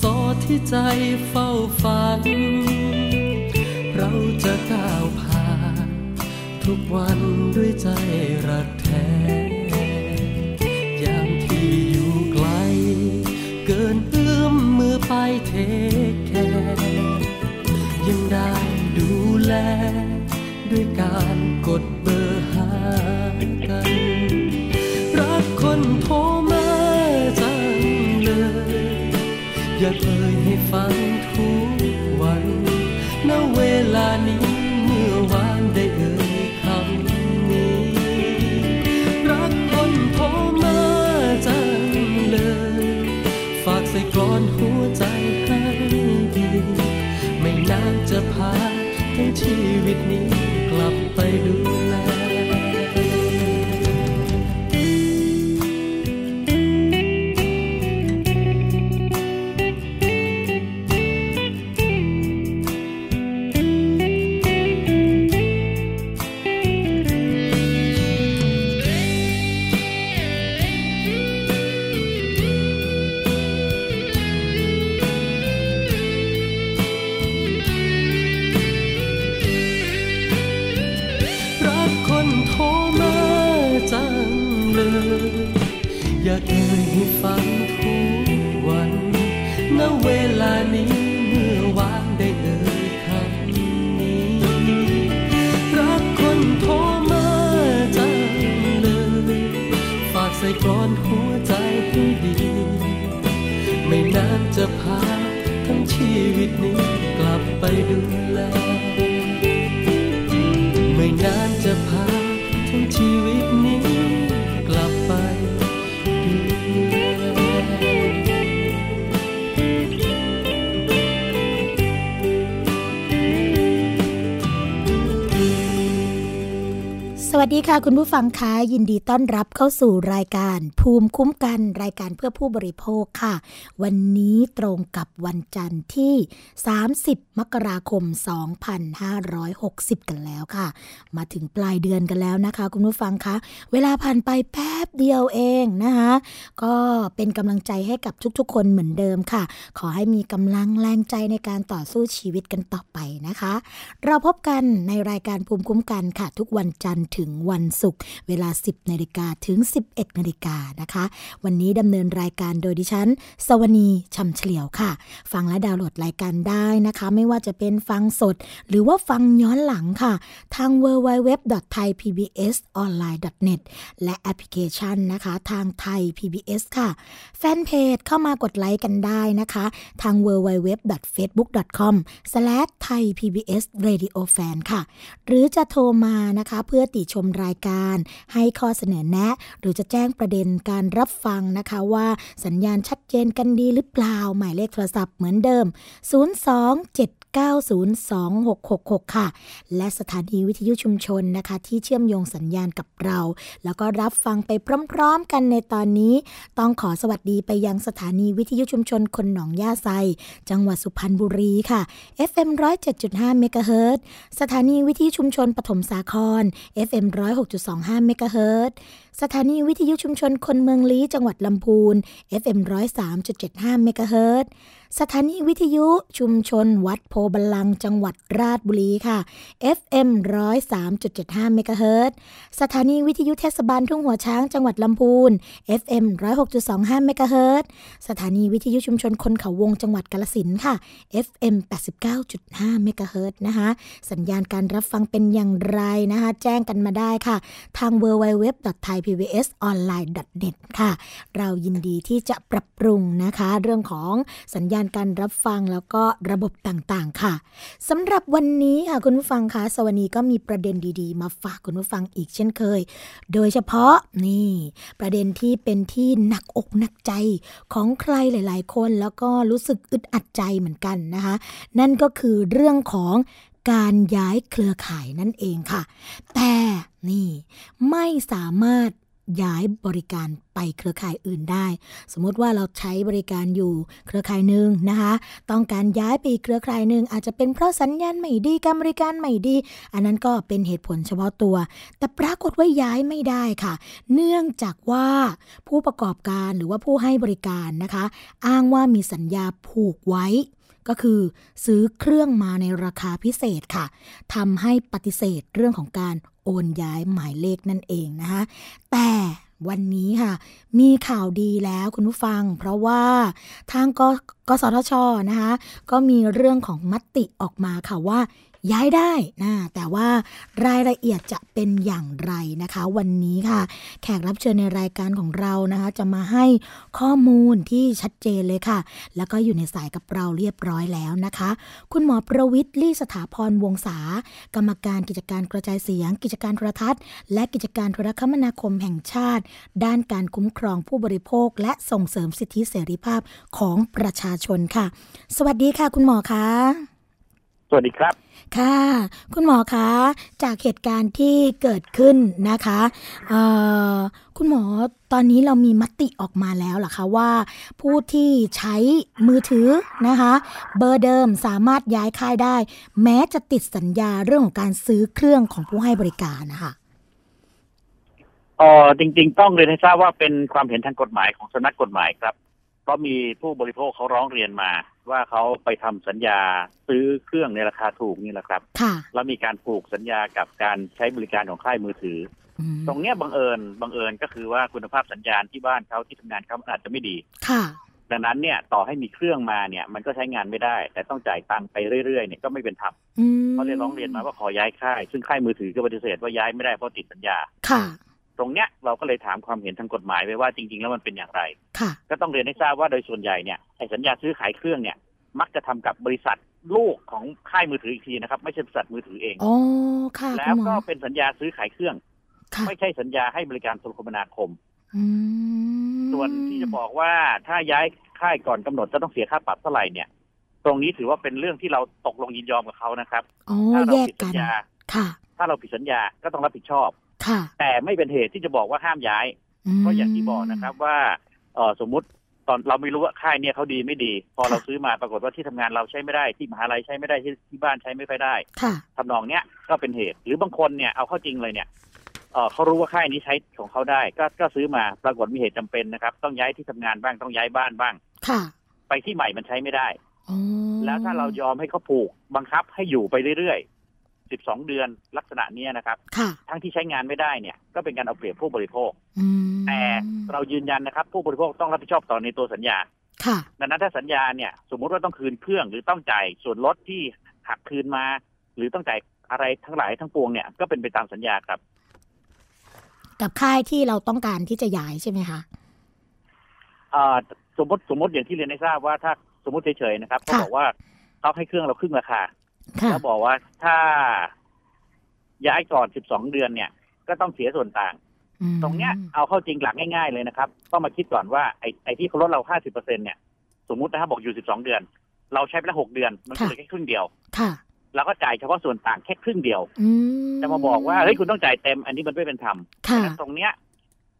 สอที่ใจเฝ้าฝัน เราจะก้าวผ่าน ทุกวันด้วยใจรักแท้ยามที่อยู่ไกล เกินเอื้อมมือไปเทคแคยังได้ดูแล ด้วยการกด ชีวิตนี้ อยากเอ่ยให้ฟังทุกวันณเวลานี้เมื่อวานได้เอ่ยคำนี้ รักคนโทรมาจังเลยฝากใส่กลอนหัวใจให้ดี ไม่นานจะพาทั้งชีวิตนี้กลับไปดูแลไม่นานจะพา สวัสดีค่ะคุณผู้ฟังคะยินดีต้อนรับเข้าสู่รายการภูมิคุ้มกันรายการเพื่อผู้บริโภคค่ะ วันนี้ตรงกับวันจันทร์ที่ 30 มกราคม 2560 กันแล้วค่ะ มาถึงปลายเดือนกันแล้วนะคะ คุณผู้ฟังคะเวลาผ่านไปแป๊บเดียวเองนะคะก็เป็นกำลังใจให้กับทุกๆ คนเหมือนเดิมค่ะ ขอให้มีกำลังแรงใจในการต่อสู้ชีวิตกันต่อไปนะคะ เราพบกันในรายการภูมิคุ้มกันค่ะ ทุกวันจันทร์ถึงวันศุกร์เวลา 10นาฬิกาถึง 11นาฬิกานะคะ วันนี้ดำเนินรายการโดยดิฉัน สวนีชำเฉลียวค่ะ ฟังและดาวน์โหลดรายการได้นะคะ ไม่ว่าจะเป็นฟังสด หรือว่าฟังย้อนหลังค่ะ ทาง www.thaipbsonline.net และแอปพลิเคชันนะคะ ทางไทย PBS ค่ะ แฟนเพจเข้ามากดไลค์กันได้นะคะ ทาง www.facebook.com/thaipbsradiofan ค่ะ หรือจะโทรมานะคะ เพื่อติชมรายการให้ข้อเสนอแนะ หรือจะแจ้งประเด็นการรับฟังนะคะว่าสัญญาณชัดเจนกันดีหรือเปล่า หมายเลขโทรศัพท์เหมือนเดิม 902-666 ค่ะ และสถานีวิทยุชุมชนนะคะ ที่เชื่อมโยงสัญญาณกับเรา แล้วก็รับฟังไปพร้อมๆกันในตอนนี้ ต้องขอสวัสดีไปยังสถานีวิทยุชุมชนคนหนองย่าไซ จังหวัดสุพรรณบุรีค่ะ FM 107.5เมกะเฮิรตสถานีวิทยุชุมชนปฐมสาคร FM 106.25เมกะเฮิรต สถานีวิทยุชุมชนคนเมืองลี้จังหวัดลำพูน FM 103.75เมกะเฮิรตซ์สถานีวิทยุชุมชนวัดโพบาลังจังหวัดราชบุรีค่ะ FM 103.75เมกะเฮิรตซ์สถานีวิทยุเทศบาลทุ่งหัวช้างจังหวัดลำพูน FM 106.25เมกะเฮิรตซ์สถานีวิทยุชุมชนคนเขาวงจังหวัดกาฬสินค่ะ FM 89.5เมกะเฮิรตซ์นะคะ สัญญาณการรับฟังเป็นอย่างไรนะคะ แจ้งกันมาได้ค่ะ ทาง thaipbsonline.net ค่ะ เรายินดีที่จะปรับปรุงนะคะ เรื่องของสัญญาณการรับฟังแล้วก็ระบบต่างๆค่ะสำหรับวันนี้ค่ะคุณผู้ฟังคะสวัสดีก็มีประเด็นดีๆ มาฝากคุณผู้ฟังอีกเช่นเคย โดยเฉพาะนี่ ประเด็นที่เป็นที่หนักอกหนักใจของใครหลาย ๆ คนแล้วก็รู้สึกอึดอัดใจเหมือนกันนะคะ นั่นก็คือเรื่องของการย้ายเครือข่ายนั่นเองค่ะ แต่นี่ไม่สามารถย้ายบริการไปเครือข่ายอื่นได้ สมมติว่าเราใช้บริการอยู่เครือข่ายหนึ่งนะคะ ต้องการย้ายไปอีกเครือข่ายหนึ่งอาจจะเป็นเพราะสัญญาณไม่ดีการบริการไม่ดี อันนั้นก็เป็นเหตุผลเฉพาะตัว แต่ปรากฏว่าย้ายไม่ได้ค่ะ เนื่องจากว่าผู้ประกอบการหรือว่าผู้ให้บริการนะคะ อ้างว่ามีสัญญาผูกไว้ ก็คือซื้อเครื่องมาในราคาพิเศษค่ะทำให้ปฏิเสธเรื่องของการโอนย้ายหมายเลขนั่นเองนะคะแต่วันนี้ค่ะ มีข่าวดีแล้วคุณผู้ฟัง เพราะว่าทางกกสทชนะคะ ก็มีเรื่องของมติออกมาค่ะว่า ย้ายได้นะแต่ว่ารายละเอียดจะเป็นอย่างไรนะคะ วันนี้ค่ะ แขกรับเชิญในรายการของเรานะคะ จะมาให้ข้อมูลที่ชัดเจนเลยค่ะ แล้วก็อยู่ในสายกับเราเรียบร้อยแล้วนะคะ คุณหมอประวิทย์ลี่สถาพรวงศากรรมการกิจการกระจายเสียง กิจการโทรทัศน์ และกิจการโทรคมนาคมแห่งชาติ ด้านการคุ้มครองผู้บริโภค และส่งเสริมสิทธิเสรีภาพของประชาชนค่ะ สวัสดีค่ะ คุณหมอคะสวัสดีครับ ค่ะ คุณหมอคะจากเหตุการณ์ที่เกิดขึ้นนะคะคุณหมอตอนนี้เรามีมติออกมาแล้วหรอคะว่า ผู้ที่ใช้มือถือนะคะ เบอร์เดิมสามารถย้ายค่ายได้ แม้จะติดสัญญาเรื่องของการซื้อเครื่องของผู้ให้บริการนะคะเออจริง ๆ ต้องเรียนให้ทราบว่าเป็นความเห็นทางกฎหมายของสำนักกฎหมายครับ เพราะมีผู้บริโภคเขาร้องเรียนมา ว่าเขาไปทำสัญญาซื้อเครื่องในราคาถูกนี่แหละครับค่ะแล้วมีการผูกสัญญากับการใช้บริการของค่ายมือถืออืมอตรงเนี้ยบังเอิญบังเอิญก็คือว่าคุณภาพสัญญาณที่บ้านเขาที่ทำงานเขาอาจจะไม่ดีค่ะดังนั้นเนี่ยต่อให้มีเครื่องมาเนี่ยมันก็ใช้งานไม่ได้ แต่ต้องจ่ายตังค์ไปเรื่อยๆเนี่ยก็ไม่เป็นธรรมอืมเขาเลยร้องเรียนมาว่าขอย้ายค่าย ซึ่งค่ายมือถือก็ปฏิเสธว่าย้ายไม่ได้เพราะติดสัญญาค่ะ ตรงเนี้ยเราก็เลยถามความเห็นทางกฎหมายไปว่าจริง ๆ แล้วมันเป็นอย่างไร ค่ะ ก็ต้องเรียนให้ทราบว่าโดยส่วนใหญ่เนี่ยไอ้สัญญาซื้อขายเครื่องเนี่ย มักจะทำกับบริษัทลูกของค่ายมือถืออีกทีนะครับ ไม่ใช่บริษัทมือถือเองอ๋อค่ะแล้คุวณหมอก็เป็นสัญญาซื้อขายเครื่องค่ะไม่ใช่สัญญาให้บริการโทรคมนาคมอืมส่วนที่จะบอกว่าถ้าย้ายค่ายก่อนกำหนดจะต้องเสียค่าปรับเท่าไหร่เนี่ย ตรงนี้ถือว่าเป็นเรื่องที่เราตกลงยินยอมกับเขานะครับอ๋อถ้าเราแยกผิดกัสันญญาค่ะถ้าเราผิดสัญญาก็ต้องรับผิดชอบค่ะ แต่ไม่เป็นเหตุที่จะบอกว่าห้ามย้ายมเพราะอย่างที่บอกนะครับว่าเออสมมุติตอนเราไม่รู้ว่าค่ายเนี่ยเขาดีไม่ดี พอค่ะเราซื้อมาปรากฏว่าที่ทำงานเราใช้ไม่ได้ที่มหาลัยใช้ไม่ได้ที่ที่บ้านใช้ไม่ค่อยได้ค่ะทำนองเนี้ยก็เป็นเหตุ หรือบางคนเนี่ยเอาเข้าจริงเลยเนี่ยเออเขารู้ว่าค่ายนี้ใช้ของเขาได้ ก็ก็ซื้อมาปรากฏมีเหตุจำเป็นนะครับ ต้องย้ายที่ทำงานบ้างต้องย้ายบ้านบ้างค่ะ ไปที่ใหม่มันใช้ไม่ได้อ๋อแล้วถ้าเรายอมให้เขาผูกบังคับให้อยู่ไปเรื่อย 12 เดือนลักษณะเนี้ยนะครับค่ะทั้งที่ใช้งานไม่ได้เนี่ยก็เป็นการเอาเปรียบผู้บริโภคอืมแต่เรายืนยันนะครับ ผู้บริโภคต้องรับผิดชอบต่อในตัวสัญญาค่ะดังนั้นถ้าสัญญาเนี่ยสมมุติว่าต้องคืนเครื่องหรือต้องจ่ายส่วนลดที่หักคืนมา หรือต้องจ่ายอะไรทั้งหลายทั้งปวงเนี่ยก็เป็นไปตามสัญญาครับ กับค่ายที่เราต้องการที่จะย้ายใช่ไหมคะอ่าสมมติสมมติอย่างที่เรียนให้ทราบว่าถ้าสมมติเฉยๆนะครับเขาค่ะบอกว่าเขาให้เครื่องเราครึ่งราคาค่ะ แล้วบอกว่าถ้าย้ายก่อน12เดือนเนี่ย ก็ต้องเสียส่วนต่างอืมตรงเนี้ยเอาเข้าจริงหลักง่ายๆเลยนะครับ ต้องมาคิดก่อนว่าไอ้ไอ้ที่เขาลดเรา50%เนี่ย สมมุตินะครับบอกอยู่12เดือน เราใช้ไปแล้ว6เดือน มันก็เหลือแค่ครึ่งเดียว ค่ะเราก็จ่ายเฉพาะส่วนต่างแค่ครึ่งเดียวอืมจะมาบอกว่าเฮ้ยคุณต้องจ่ายเต็ม อันนี้มันไม่เป็นธรรมค่ะดังนั้นตรงเนี้ย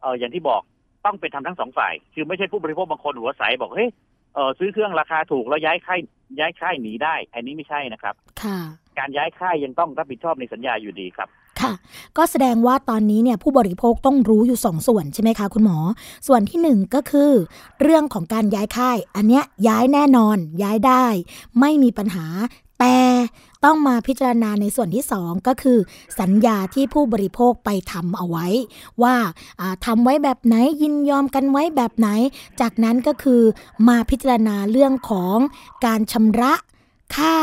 เอออย่างที่บอกต้องเป็นธรรมทั้งสองฝ่าย คือไม่ใช่ผู้บริโภคบางคนหัวใสบอกเฮ้ย เออซื้อเครื่องราคาถูกแล้วย้ายค่ายย้ายค่ายหนีได้ อันนี้ไม่ใช่นะครับ ค่ะ การย้ายค่ายยังต้องรับผิดชอบในสัญญาอยู่ดีครับ ค่ะ ก็แสดงว่าตอนนี้เนี่ยผู้บริโภคต้องรู้อยู่สองส่วนใช่ไหมคะคุณหมอ ส่วนที่หนึ่งก็คือ เรื่องของการย้ายค่าย อันเนี้ยย้ายแน่นอน ย้ายได้ ไม่มีปัญหาแต่ต้องมาพิจารณาในส่วนที่สองก็คือ สัญญาที่ผู้บริโภคไปทำเอาไว้ ว่าอ่าทำไว้แบบไหนยินยอมกันไว้แบบไหน จากนั้นก็คือมาพิจารณาเรื่องของการชำระค่า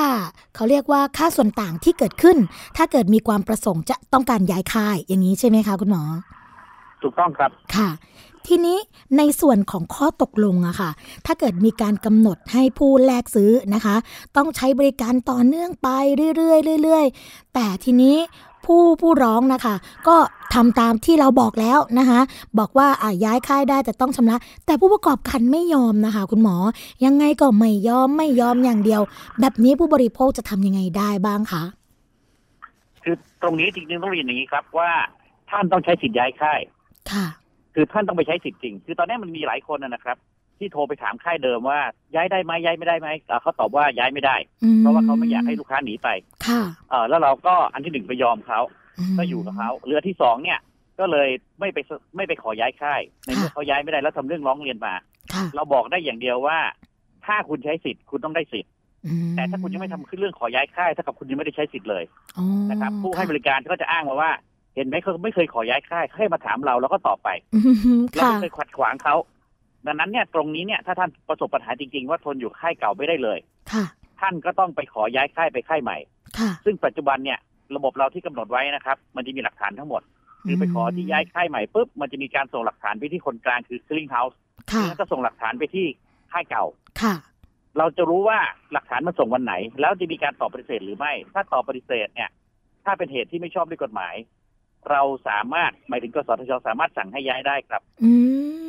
เขาเรียกว่าค่าส่วนต่างที่เกิดขึ้น ถ้าเกิดมีความประสงค์จะต้องการย้ายค่ายอย่างนี้ใช่ไหมคะคุณหมอ ถูกต้องครับค่ะ ทีนี้ในส่วนของข้อตกลงอะค่ะ ถ้าเกิดมีการกำหนดให้ผู้แลกซื้อนะคะ ต้องใช้บริการต่อเนื่องไปเรื่อยๆเรื่อยๆ แต่ทีนี้ผู้ผู้ร้องนะคะ ก็ทำตามที่เราบอกแล้วนะคะ บอกว่าอะย้ายค่ายได้แต่ต้องชำระ แต่ผู้ประกอบการไม่ยอมนะคะ คุณหมอ ยังไงก็ไม่ยอมไม่ยอมอย่างเดียว แบบนี้ผู้บริโภคจะทำยังไงได้บ้างคะคือตรงนี้จริงๆต้องเรียนอย่างนี้ครับว่าท่านต้องใช้สิทธิ์ย้ายค่ายค่ะ คือท่านต้องไปใช้สิทธิ์จริง คือตอนนี้มันมีหลายคนนะนะครับ ที่โทรไปถามค่ายเดิมว่าย้ายได้ไหมย้ายไม่ได้ไหมอ่าเขาตอบว่าย้ายไม่ได้อืมเพราะว่าเขาไม่อยากให้ลูกค้าหนีไป ค่ะเออแล้วเราก็อันที่หนึ่งไปยอมเขามก็อยู่กับเขาเรือที่สองเนี่ย ก็เลยไม่ไปสไม่ไปขอย้ายค่ายในเมื่อค่ะเขาย้ายไม่ได้แล้วทำเรื่องร้องเรียนมาค่ะเราบอกได้อย่างเดียวว่า ถ้าคุณใช้สิทธิ์คุณต้องได้สิทธิ์อืมแต่ถ้าคุณยังไม่ทำขึ้นเรื่องขอย้ายค่ายเท่ากับคุณยังไม่ได้ใช้สิทธิ์เลยอ๋อนะครับ ผู้ให้บค่ะริการก็จะอ้างมาว่า เห็นไหมเขาไม่เคยขอย้ายค่ายเขาให้มาถามเราแล้วก็ตอบไปอืมเราค่ะไม่เคยขัดขวางเขาดังนั้นเนี่ยตรงนี้เนี่ยถ้าท่านประสบปัญหาจริงๆ ว่าทนอยู่ค่ายเก่าไม่ได้เลยค่ะท่านก็ต้องไปขอย้ายค่ายไปค่ายใหม่ค่ะซึ่งปัจจุบันเนี่ยระบบเราที่กำหนดไว้นะครับ มันจะมีหลักฐานทั้งหมด คือไปขอที่ย้ายค่ายใหม่ปุ๊บมันจะมีการส่งหลักฐานไปที่คนกลางคือ clearing house ค่ะแล้วก็ส่งหลักฐานไปที่ค่ายเก่าค่ะ เราจะรู้ว่าหลักฐานมันส่งวันไหน แล้วจะมีการตอบปฏิเสธหรือไม่ ถ้าตอบปฏิเสธเนี่ย ถ้าเป็นเหตุที่ไม่ชอบด้วยกฎหมาย เราสามารถหมายถึงกสทชสามารถสั่งให้ย้ายได้ครับอื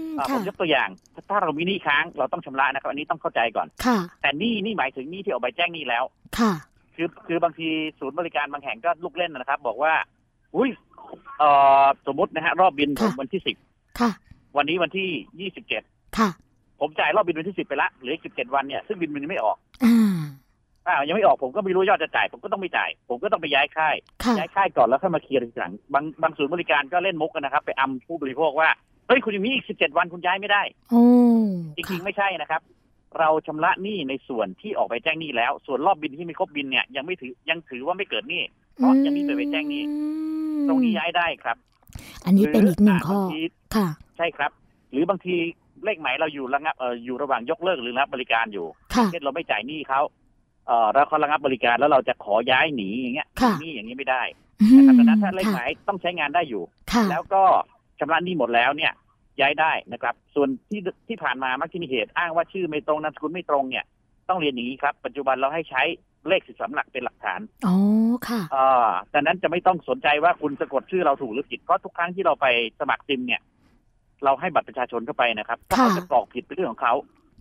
มอ่าผค่ะมยกตัวอย่างถ้าถ้าเรามีหนี้ค้างเราต้องชำระนะครับ อันนี้ต้องเข้าใจก่อนค่ะแต่หนี้นี่หมายถึงหนี้ที่ออกใบแจ้งหนี้แล้ว ค่ะ คือคือบางทีศูนย์บริการบางแห่งก็ลูกเล่นนะครับ บอกว่า อุ้ยเอ่อสมมตินะฮะรอบบินผมค่ะวันที่สิบค่ะวันนี้วันที่ยี่สิบเจ็ดค่ะผมจ่ายรอบบินวันที่สิบไปละเหลืออีกสิบเจ็ดวันเนี่ยซึ่งบินมันยังไม่ออกอ่า อ่ายังไม่ออกผมก็ไม่รู้ยอดจะจ่าย ผมก็ต้องไปจ่าย ผมก็ต้องไปย้ายค่ายค่ะย้ายค่ายก่อนแล้วค่อยมาเคลียร์ทีหลังบางบางศูนย์บริการก็เล่นมุกกันนะครับ ไปอำผู้บริโภคว่าเฮ้ยคุณยังมีอีกสิบเจ็ดวันคุณย้ายไม่ได้โอ้จค่ะริงๆไม่ใช่นะครับ เราชำระหนี้ในส่วนที่ออกไปแจ้งหนี้แล้ว ส่วนรอบบินที่ไม่ครบบินเนี่ยยังไม่ถือยังถือว่าไม่เกิดหนี้เพราะยังมีไปแจ้งหนี้ตรงนี้ย้ายได้ครับ อันนี้เป็นอีกหนึ่งข้อบางทีค่ะ ใช่ครับ หรือบางทีเลขหมายเราอยู่ระงับเอ่ออยู่ระหว่างยกเลิกหรือรับบริการอยู่ค่ะเช่นเราไม่จ่ายหนี้เขา เอ่อแล้วเขาระงับบริการแล้วเราจะขอย้ายหนีอย่างเงี้ยค่ะหนี้อย่างนี้ไม่ได้อืนะครับมดังนั้นถ้าเลขหค่ะมายต้องใช้งานได้อยู่ ค่ะแล้วก็ชำระหนี้หมดแล้วเนี่ย ย้ายได้นะครับ ส่วนที่ที่ผ่านมามักจะมีเหตุอ้างว่าชื่อไม่ตรงนามสกุลไม่ตรงเนี่ย ต้องเรียนอย่างนี้ครับ ปัจจุบันเราให้ใช้เลขสิบสามหลักเป็นหลักฐานอ๋อค่ะอ่าดังนั้นจะไม่ต้องสนใจว่าคุณสะกดชื่อเราถูกหรือผิดเพราะทุกครั้งที่เราไปสมัครซิมเนี่ย เราให้บัตรประชาชนเข้าไปนะครับถ้าเขาค่ะ จะกรอกผิดเป็นเรื่องของเขา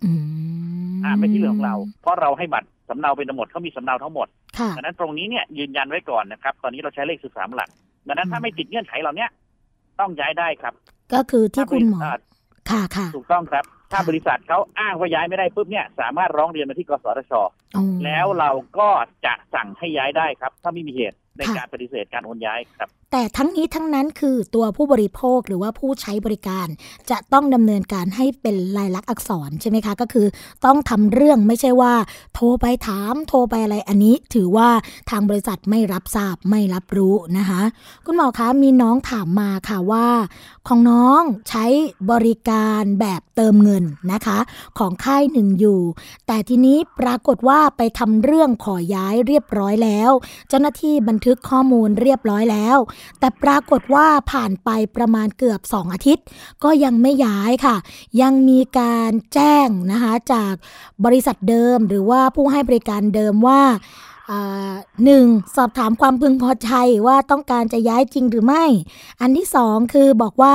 อืม อ่าไม่ใช่เรื่องของเรา เพราะเราให้บัตร สำเนาเป็นทั้งหมดเขามีสำเนาทั้งหมดค่ะดังนั้นตรงนี้เนี่ยยืนยันไว้ก่อนนะครับ ตอนนี้เราใช้เลขสิบสามหลักดังนั้นถ้าไม่ติดเงื่อนไขเหล่าเนี้ยต้องย้ายได้ครับ ก็คือที่คุณหมอถ้าบริษัทค่ะค่ะถูกต้องครับ ถ้าค่ะบริษัทเขาอ้างว่าย้ายไม่ได้ปุ๊บเนี่ย สามารถร้องเรียนมาที่กสทชอ๋อแล้วเราก็จะสั่งให้ย้ายได้ครับ ถ้าไม่มีเหตุในการปฏิเสธการโอนย้ายครับ แต่ทั้งนี้ทั้งนั้นคือตัวผู้บริโภคหรือว่าผู้ใช้บริการ จะต้องดำเนินการให้เป็นลายลักษณ์อักษรใช่ไหมคะ ก็คือต้องทำเรื่องไม่ใช่ว่า โทรไปถามโทรไปอะไรอันนี้ ถือว่าทางบริษัทไม่รับทราบไม่รับรู้นะคะ คุณหมอคะมีน้องถามมาค่ะว่า ของน้องใช้บริการแบบเติมเงินนะคะ ของค่ายหนึ่งอยู่ แต่ทีนี้ปรากฏว่าไปทำเรื่องขอย้ายเรียบร้อยแล้ว เจ้าหน้าที่บันทึกข้อมูลเรียบร้อยแล้วแต่ปรากฏว่าผ่านไปประมาณเกือบ 2 อาทิตย์ ก็ยังไม่ย้ายค่ะ ยังมีการแจ้งนะคะจากบริษัทเดิมหรือว่าผู้ให้บริการเดิมว่าอ่า หนึ่งสอบถามความพึงพอใจว่าต้องการจะย้ายจริงหรือไม่ อันที่สองคือบอกว่า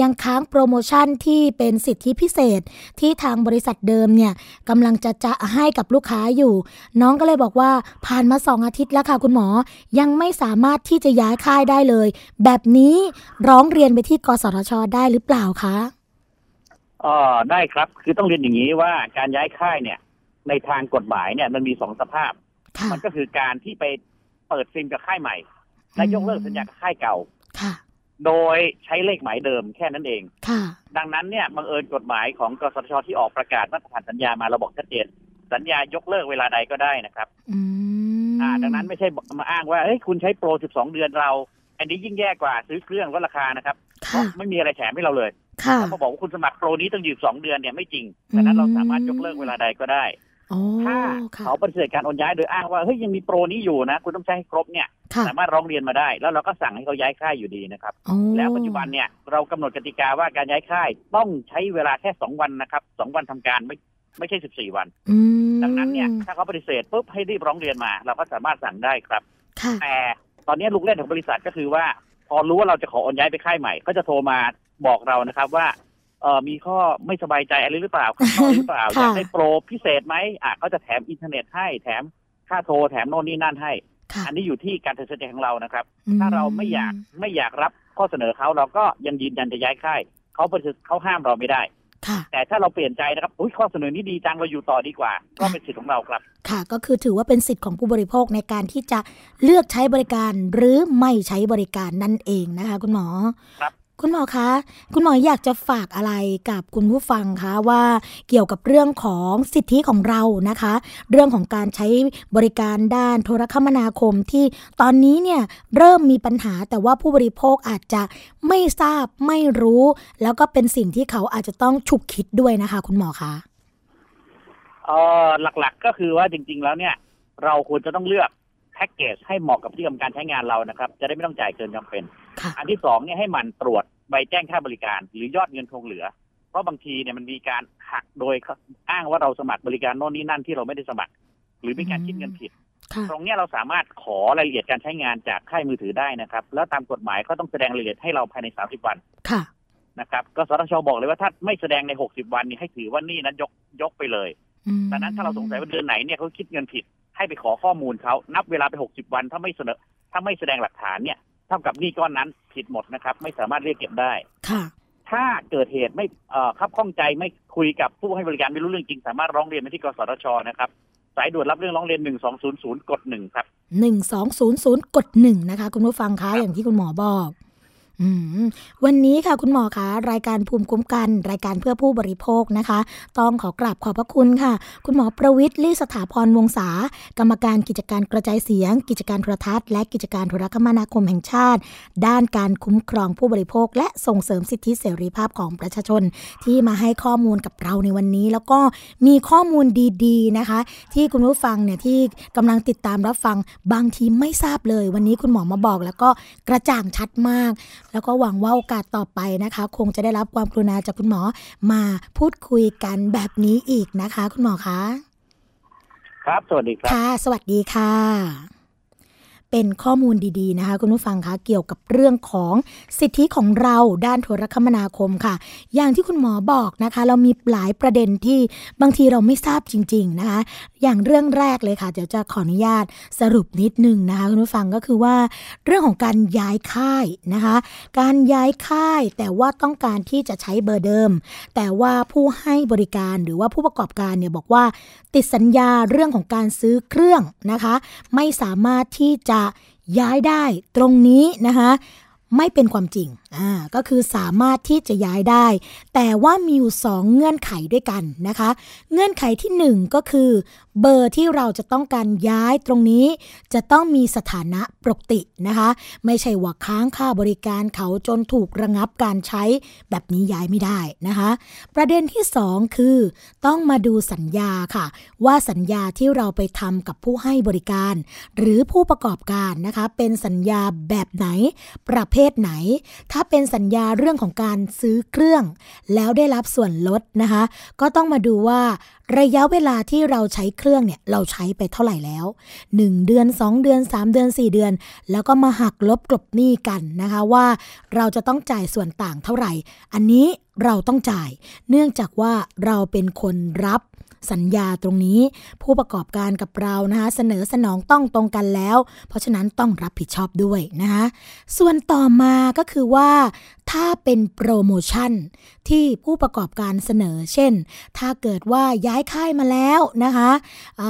ยังค้างโปรโมชั่นที่เป็นสิทธิพิเศษที่ทางบริษัทเดิมเนี่ยกำลังจะจะให้กับลูกค้าอยู่ น้องก็เลยบอกว่าผ่านมาสองอาทิตย์แล้วค่ะคุณหมอ ยังไม่สามารถที่จะย้ายค่ายได้เลย แบบนี้ร้องเรียนไปที่กสทชได้หรือเปล่าคะอ๋อได้ครับคือต้องเรียนอย่างนี้ว่าการย้ายค่ายเนี่ยในทางกฎหมายเนี่ยมันมีสองสภาพ มันก็คือการที่ไปเปิดซิมกับค่ายใหม่ และยกเลิกสัญญากับค่ายเก่าค่ะโดยใช้เลขหมายเดิมแค่นั้นเองค่ะดังนั้นเนี่ยบังเอิญกฎหมายของกสทชที่ออกประกาศมาตรฐานสัญญามาเราบอกชัดเจนสัญญายกเลิกเวลาใดก็ได้นะครับอืมอ่า ดังนั้นไม่ใช่มาอ้างว่าเฮ้ยคุณใช้โปร 12 เดือนเรา อันนี้ยิ่งแย่กว่าซื้อเครื่องลดราคานะครับเพค่ะราะไม่มีอะไรแถมให้เราเลยค่ะแล้วมาบอกว่าคุณสมัครโปรนี้ต้องอยู่สองเดือนเนี่ยไม่จริงดังนั้นเราสามารถยกเลิกเวลาใดก็ได้โอ้ ถ้าค่ะเขาปฏิเสธการโอนย้ายโดยอ้างว่าเฮ้ยยังมีโปรนี้อยู่นะ คุณต้องใช้ให้ครบเนี่ยค่ะสามารถร้องเรียนมาได้ แล้วเราก็สั่งให้เขาย้ายค่ายอยู่ดีนะครับโอ้แล้วปัจจุบันเนี่ยเรากำหนดกติกาว่าการย้ายค่ายต้องใช้เวลาแค่สองวันนะครับสองวันทำการไม่ไม่ใช่สิบสี่วันอืมดังนั้นเนี่ยถ้าเขาปฏิเสธปุ๊บให้รีบร้องเรียนมา เราก็สามารถสั่งได้ครับค่ะแต่ตอนนี้ลูกเล่นของบริษัทก็คือว่า พอรู้ว่าเราจะขอโอนย้ายไปค่ายใหม่ ก็จะโทรมาบอกเรานะครับว่า เออมีข้อไม่สบายใจอะไรหรือเปล่าข้อข้อหรือเปล่าค่ะอยากได้โปรพิเศษไหมอะก็จะแถมอินเทอร์เน็ตให้แถมค่าโทรแถมโน่นนี่นั่นให้ค่ะอันนี้อยู่ที่การตัดสินใจของเรานะครับอืมถ้าเราไม่อยากไม่อยากรับข้อเสนอเขาเราก็ยังยืนยันจะย้ายค่ายเขาปฏิเสธเขาห้ามเราไม่ได้ค่ะแต่ถ้าเราเปลี่ยนใจนะครับอุ้ยข้อเสนอนี้ดีจังเราอยู่ต่อดีกว่า ก็เป็นสิทธิ์ของเราครับ ค่ะ ก็คือถือว่าเป็นสิทธิ์ของผู้บริโภคในการที่จะเลือกใช้บริการหรือไม่ใช้บริการนั่นเองนะคะ คุณหมอครับ คุณหมอคะ คุณหมออยากจะฝากอะไรกับคุณผู้ฟังคะว่าเกี่ยวกับเรื่องของสิทธิของเรานะคะ เรื่องของการใช้บริการด้านโทรคมนาคมที่ตอนนี้เนี่ยเริ่มมีปัญหาแต่ว่าผู้บริโภคอาจจะไม่ทราบไม่รู้ แล้วก็เป็นสิ่งที่เขาอาจจะต้องฉุกคิดด้วยนะคะ คุณหมอคะเออหลักๆก็คือว่าจริง ๆ แล้วเนี่ย เราควรจะต้องเลือก แพ็กเกจให้เหมาะกับพฤติกรรมการใช้งานเรานะครับ จะได้ไม่ต้องจ่ายเกินจำเป็นค่ะอันที่สองเนี่ยให้หมันตรวจใบแจ้งค่าบริการ หรือยอดเงินคงเหลือ เพราะบางทีเนี่ยมันมีการหักโดยอ้างว่าเราสมัครบริการโน่นนี่นั่นที่เราไม่ได้สมัคร หรือมีการคิดเงินผิดค่ะตรงเนี้ยเราสามารถขอรายละเอียดการใช้งานจากค่ายมือถือได้นะครับ แล้วตามกฎหมายก็ต้องแสดงรายละเอียดให้เราภายใน30วันค่ะนะครับก็สทชบอกเลยว่าถ้าไม่แสดงใน 60 วันนี่ให้ถือว่านี่นั้นยกยกไปเลยอืมดังนั้นถ้าเราสงสัยว่าเดือนไหนเนี่ยเขาคิดเงินผิด ให้ไปขอข้อมูลเขานับเวลาไป 60 วัน ถ้าไม่เสนอ ถ้าไม่แสดงหลักฐานเนี่ยเท่ากับหนี้ก้อนนั้นผิดหมดนะครับ ไม่สามารถเรียกเก็บได้ค่ะ ถ้าเกิดเหตุไม่เอ่อคับข้องใจไม่คุยกับผู้ให้บริการไม่รู้เรื่องจริง สามารถร้องเรียนไปที่กสทชนะครับสายด่วนรับเรื่องร้องเรียน 1200 กดหนึ่งครับหนึ่งสองศูนย์ศูนย์กดหนึ่งนะคะ คุณผู้ฟังคะอย่างที่คุณหมอบอกอืม วันนี้ค่ะคุณหมอคะรายการภูมิคุ้มกัน รายการเพื่อผู้บริโภคนะคะ ต้องขอกราบขอบพระคุณค่ะ คุณหมอประวิทย์ลี่สถาพรวงศากรรมการกิจการกระจายเสียง กิจการโทรทัศน์ และกิจการโทรคมนาคมแห่งชาติ ด้านการคุ้มครองผู้บริโภค และส่งเสริมสิทธิเสรีภาพของประชาชน ที่มาให้ข้อมูลกับเราในวันนี้ แล้วก็มีข้อมูลดีๆนะคะ ที่คุณผู้ฟังเนี่ยที่กำลังติดตามรับฟังบางทีไม่ทราบเลย วันนี้คุณหมอมาบอก แล้วก็กระจ่างชัดมากแล้วก็หวังว่าโอกาสต่อไปนะคะ คงจะได้รับความกรุณาจากคุณหมอมาพูดคุยกันแบบนี้อีกนะคะ คุณหมอคะ ครับ สวัสดีครับ ค่ะ สวัสดีค่ะ เป็นข้อมูลดีๆนะคะคุณผู้ฟังคะเกี่ยวกับเรื่องของสิทธิของเราด้านโทรคมนาคมค่ะ อย่างที่คุณหมอบอกนะคะ เรามีหลายประเด็นที่บางทีเราไม่ทราบจริง ๆนะคะ อย่างเรื่องแรกเลยค่ะเดี๋ยวจะขออนุญาตสรุปนิดนึงนะคะคุณผู้ฟังก็คือว่า เรื่องของการย้ายค่ายนะคะ การย้ายค่ายแต่ว่าต้องการที่จะใช้เบอร์เดิม แต่ว่าผู้ให้บริการหรือว่าผู้ประกอบการเนี่ยบอกว่า ติดสัญญาเรื่องของการซื้อเครื่องนะคะ ไม่สามารถที่จะย้ายได้ตรงนี้นะคะไม่เป็นความจริงอ่าก็คือสามารถที่จะย้ายได้ แต่ว่ามีอยู่สองเงื่อนไขด้วยกันนะคะ เงื่อนไขที่หนึ่งก็คือ เบอร์ที่เราจะต้องการย้ายตรงนี้ จะต้องมีสถานะปกตินะคะ ไม่ใช่ว่าค้างค่าบริการเขาจนถูกระงับการใช้แบบนี้ย้ายไม่ได้นะคะ ประเด็นที่สองคือ ต้องมาดูสัญญาค่ะ ว่าสัญญาที่เราไปทำกับผู้ให้บริการ หรือผู้ประกอบการนะคะเป็นสัญญาแบบไหน ประเภทไหนถ้าาเป็นสัญญาเรื่องของการซื้อเครื่อง แล้วได้รับส่วนลดนะคะ ก็ต้องมาดูว่าระยะเวลาที่เราใช้เครื่องเนี่ยเราใช้ไปเท่าไหร่แล้ว 1 เดือน 2 เดือน 3 เดือน 4 เดือน แล้วก็มาหักลบกลบหนี้กันนะคะว่าเราจะต้องจ่ายส่วนต่างเท่าไหร่ อันนี้เราต้องจ่าย เนื่องจากว่าเราเป็นคนรับ สัญญาตรงนี้ ผู้ประกอบการกับเรานะคะเสนอสนองต้องตรงกันแล้ว เพราะฉะนั้นต้องรับผิดชอบด้วยนะคะส่วนต่อมาก็คือว่า ถ้าเป็นโปรโมชั่นที่ผู้ประกอบการเสนอ เช่น ถ้าเกิดว่าย้ายค่ายมาแล้วนะคะ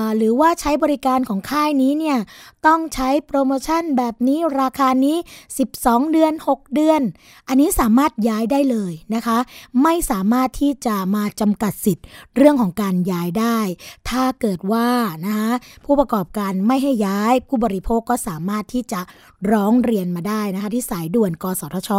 ะหรือว่าใช้บริการของค่ายนี้เนี่ยต้องใช้โปรโมชั่นแบบนี้ราคานี้ 12 เดือน 6 เดือน อันนี้สามารถย้ายได้เลยนะคะ ไม่สามารถที่จะมาจำกัดสิทธิ์เรื่องของการย้ายได้ ถ้าเกิดว่านะคะผู้ประกอบการไม่ให้ย้ายผู้บริโภคก็สามารถที่จะร้องเรียนมาได้นะคะที่สายด่วนกสทช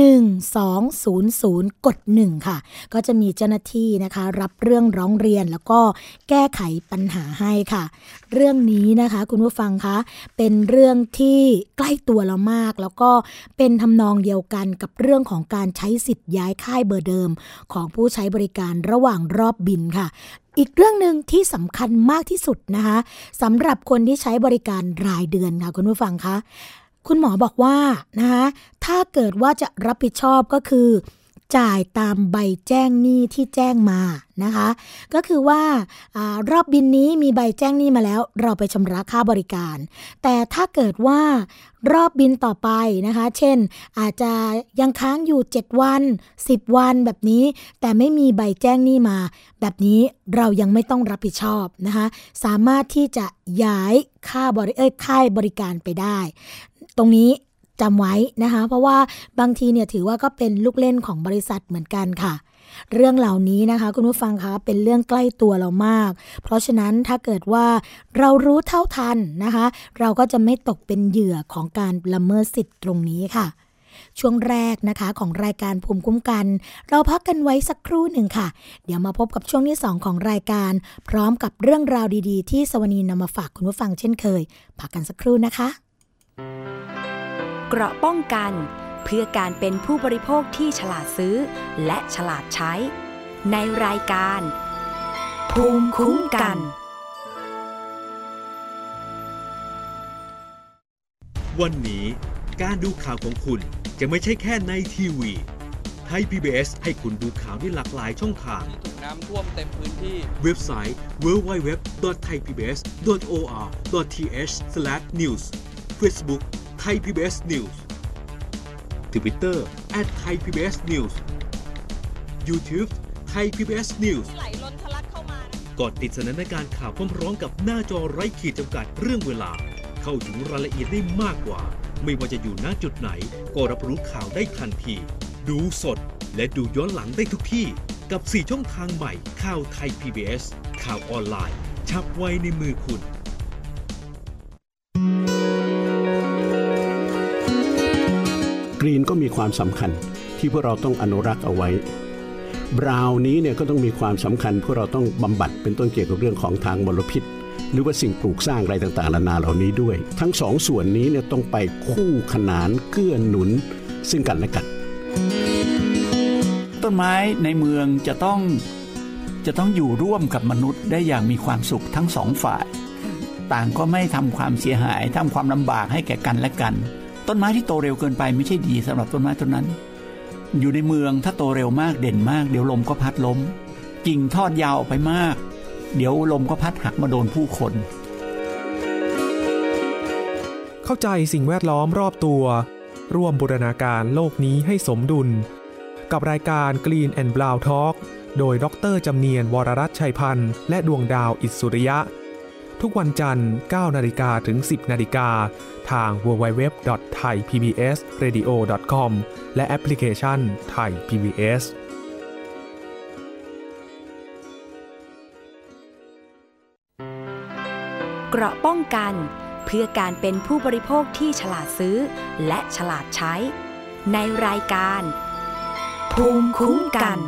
1200 กด 1 ค่ะ ก็จะมีเจ้าหน้าที่นะคะ รับเรื่องร้องเรียนแล้วก็แก้ไขปัญหาให้ค่ะ เรื่องนี้นะคะคุณผู้ฟังคะเป็นเรื่องที่ใกล้ตัวเรามาก แล้วก็เป็นทำนองเดียวกันกับเรื่องของการใช้สิทธิ์ย้ายค่ายเบอร์เดิม ของผู้ใช้บริการระหว่างรอบบินค่ะอีกเรื่องหนึ่งที่สำคัญมากที่สุดนะคะสำหรับคนที่ใช้บริการรายเดือนค่ะคุณผู้ฟังคะ คุณหมอบอกว่านะคะถ้าเกิดว่าจะรับผิดชอบก็คือ จ่ายตามใบแจ้งหนี้ที่แจ้งมานะคะ ก็คือว่าอารอบบินนี้มีใบแจ้งหนี้มาแล้ว เราไปชำระค่าบริการ แต่ถ้าเกิดว่ารอบบินต่อไปนะคะ เช่น อาจจะยังค้างอยู่ 7 วัน 10 วันแบบนี้ แต่ไม่มีใบแจ้งหนี้มา แบบนี้เรายังไม่ต้องรับผิดชอบนะคะ สามารถที่จะย้ายค่าบริเอ้ยค่ายบริการไปได้ ตรงนี้จำไว้นะคะ เพราะว่าบางทีเนี่ยถือว่าก็เป็นลูกเล่นของบริษัทเหมือนกันค่ะ เรื่องเหล่านี้นะคะ คุณผู้ฟังคะเป็นเรื่องใกล้ตัวเรามาก เพราะฉะนั้นถ้าเกิดว่าเรารู้เท่าทันนะคะ เราก็จะไม่ตกเป็นเหยื่อของการละเมิดสิทธิ์ตรงนี้ค่ะช่วงแรกนะคะของรายการภูมิคุ้มกัน เราพักกันไว้สักครู่หนึ่งค่ะ เดี๋ยวมาพบกับช่วงที่ 2 ของรายการ พร้อมกับเรื่องราวดีๆ ที่สวนีนำมาฝากคุณผู้ฟังเช่นเคย พักกันสักครู่นะคะ เกราะป้องกันเพื่อการเป็นผู้บริโภคที่ฉลาดซื้อ และฉลาดใช้ ในรายการ ภูมิคุ้มกัน วันนี้การดูข่าวของคุณจะไม่ใช่แค่ในทีวีไทย PBS ให้คุณดูข่าวได้หลากหลายช่องทาง ถูกน้ำท่วมเต็มพื้นที่ เว็บไซต์ www.thaipbs.or.th/news Facebook ไทย PBS News Twitter @thaipbsnews YouTube ไทย PBS News ไหลล้นทะลักเข้ามากดติดสนันในการข่าวพร้อมๆกับหน้าจอไร้ขีดจำกัดเรื่องเวลา เข้าถึงรายละเอียดได้มากกว่า ไม่ว่าจะอยู่ณจุดไหน ก็รับรู้ข่าวได้ทันที ดูสด และดูย้อนหลังได้ทุกที่ กับ 4 ช่องทางใหม่ข่าวไทย PBS ข่าวออนไลน์ ชับไว้ในมือคุณ กรีนก็มีความสำคัญที่พวกเราต้องอนุรักษ์เอาไว้ บราวนี้เนี่ยก็ต้องมีความสำคัญพวกเราต้องบำบัดเป็นต้นเกี่ยวกับเรื่องของทางมลพิษ หรือว่าสิ่งปลูกสร้างอะไรต่างๆนานาเหล่านี้ด้วย ทั้งสองส่วนนี้เนี่ยต้องไปคู่ขนานเกื้อหนุนซึ่งกันและกัน ต้นไม้ในเมืองจะต้องจะต้องอยู่ร่วมกับมนุษย์ได้อย่างมีความสุขทั้งสองฝ่าย ต่างก็ไม่ทำความเสียหายทำความลำบากให้แก่กันและกัน ต้นไม้ที่โตเร็วเกินไปไม่ใช่ดีสำหรับต้นไม้ต้นนั้น อยู่ในเมืองถ้าโตเร็วมากเด่นมากเดี๋ยวลมก็พัดล้มกิ่งทอดยาวไปมาก เดี๋ยวลมก็พัดหักมาโดนผู้คน เข้าใจสิ่งแวดล้อมรอบตัว ร่วมบูรณาการโลกนี้ให้สมดุล กับรายการ Green and Brown Talk โดยดรจำเนียนวรรัตชัยพันธ์และดวงดาวอิสุริยะ ทุกวันจันทร์ 9 นาฬิกาถึง 10 นาฬิกา ทาง www.thaipbsradio.com และแอปพลิเคชัน Thai PBS เกราะป้องกันเพื่อการเป็นผู้บริโภคที่ฉลาดซื้อ และฉลาดใช้ ในรายการ ภูมิคุ้มกันลั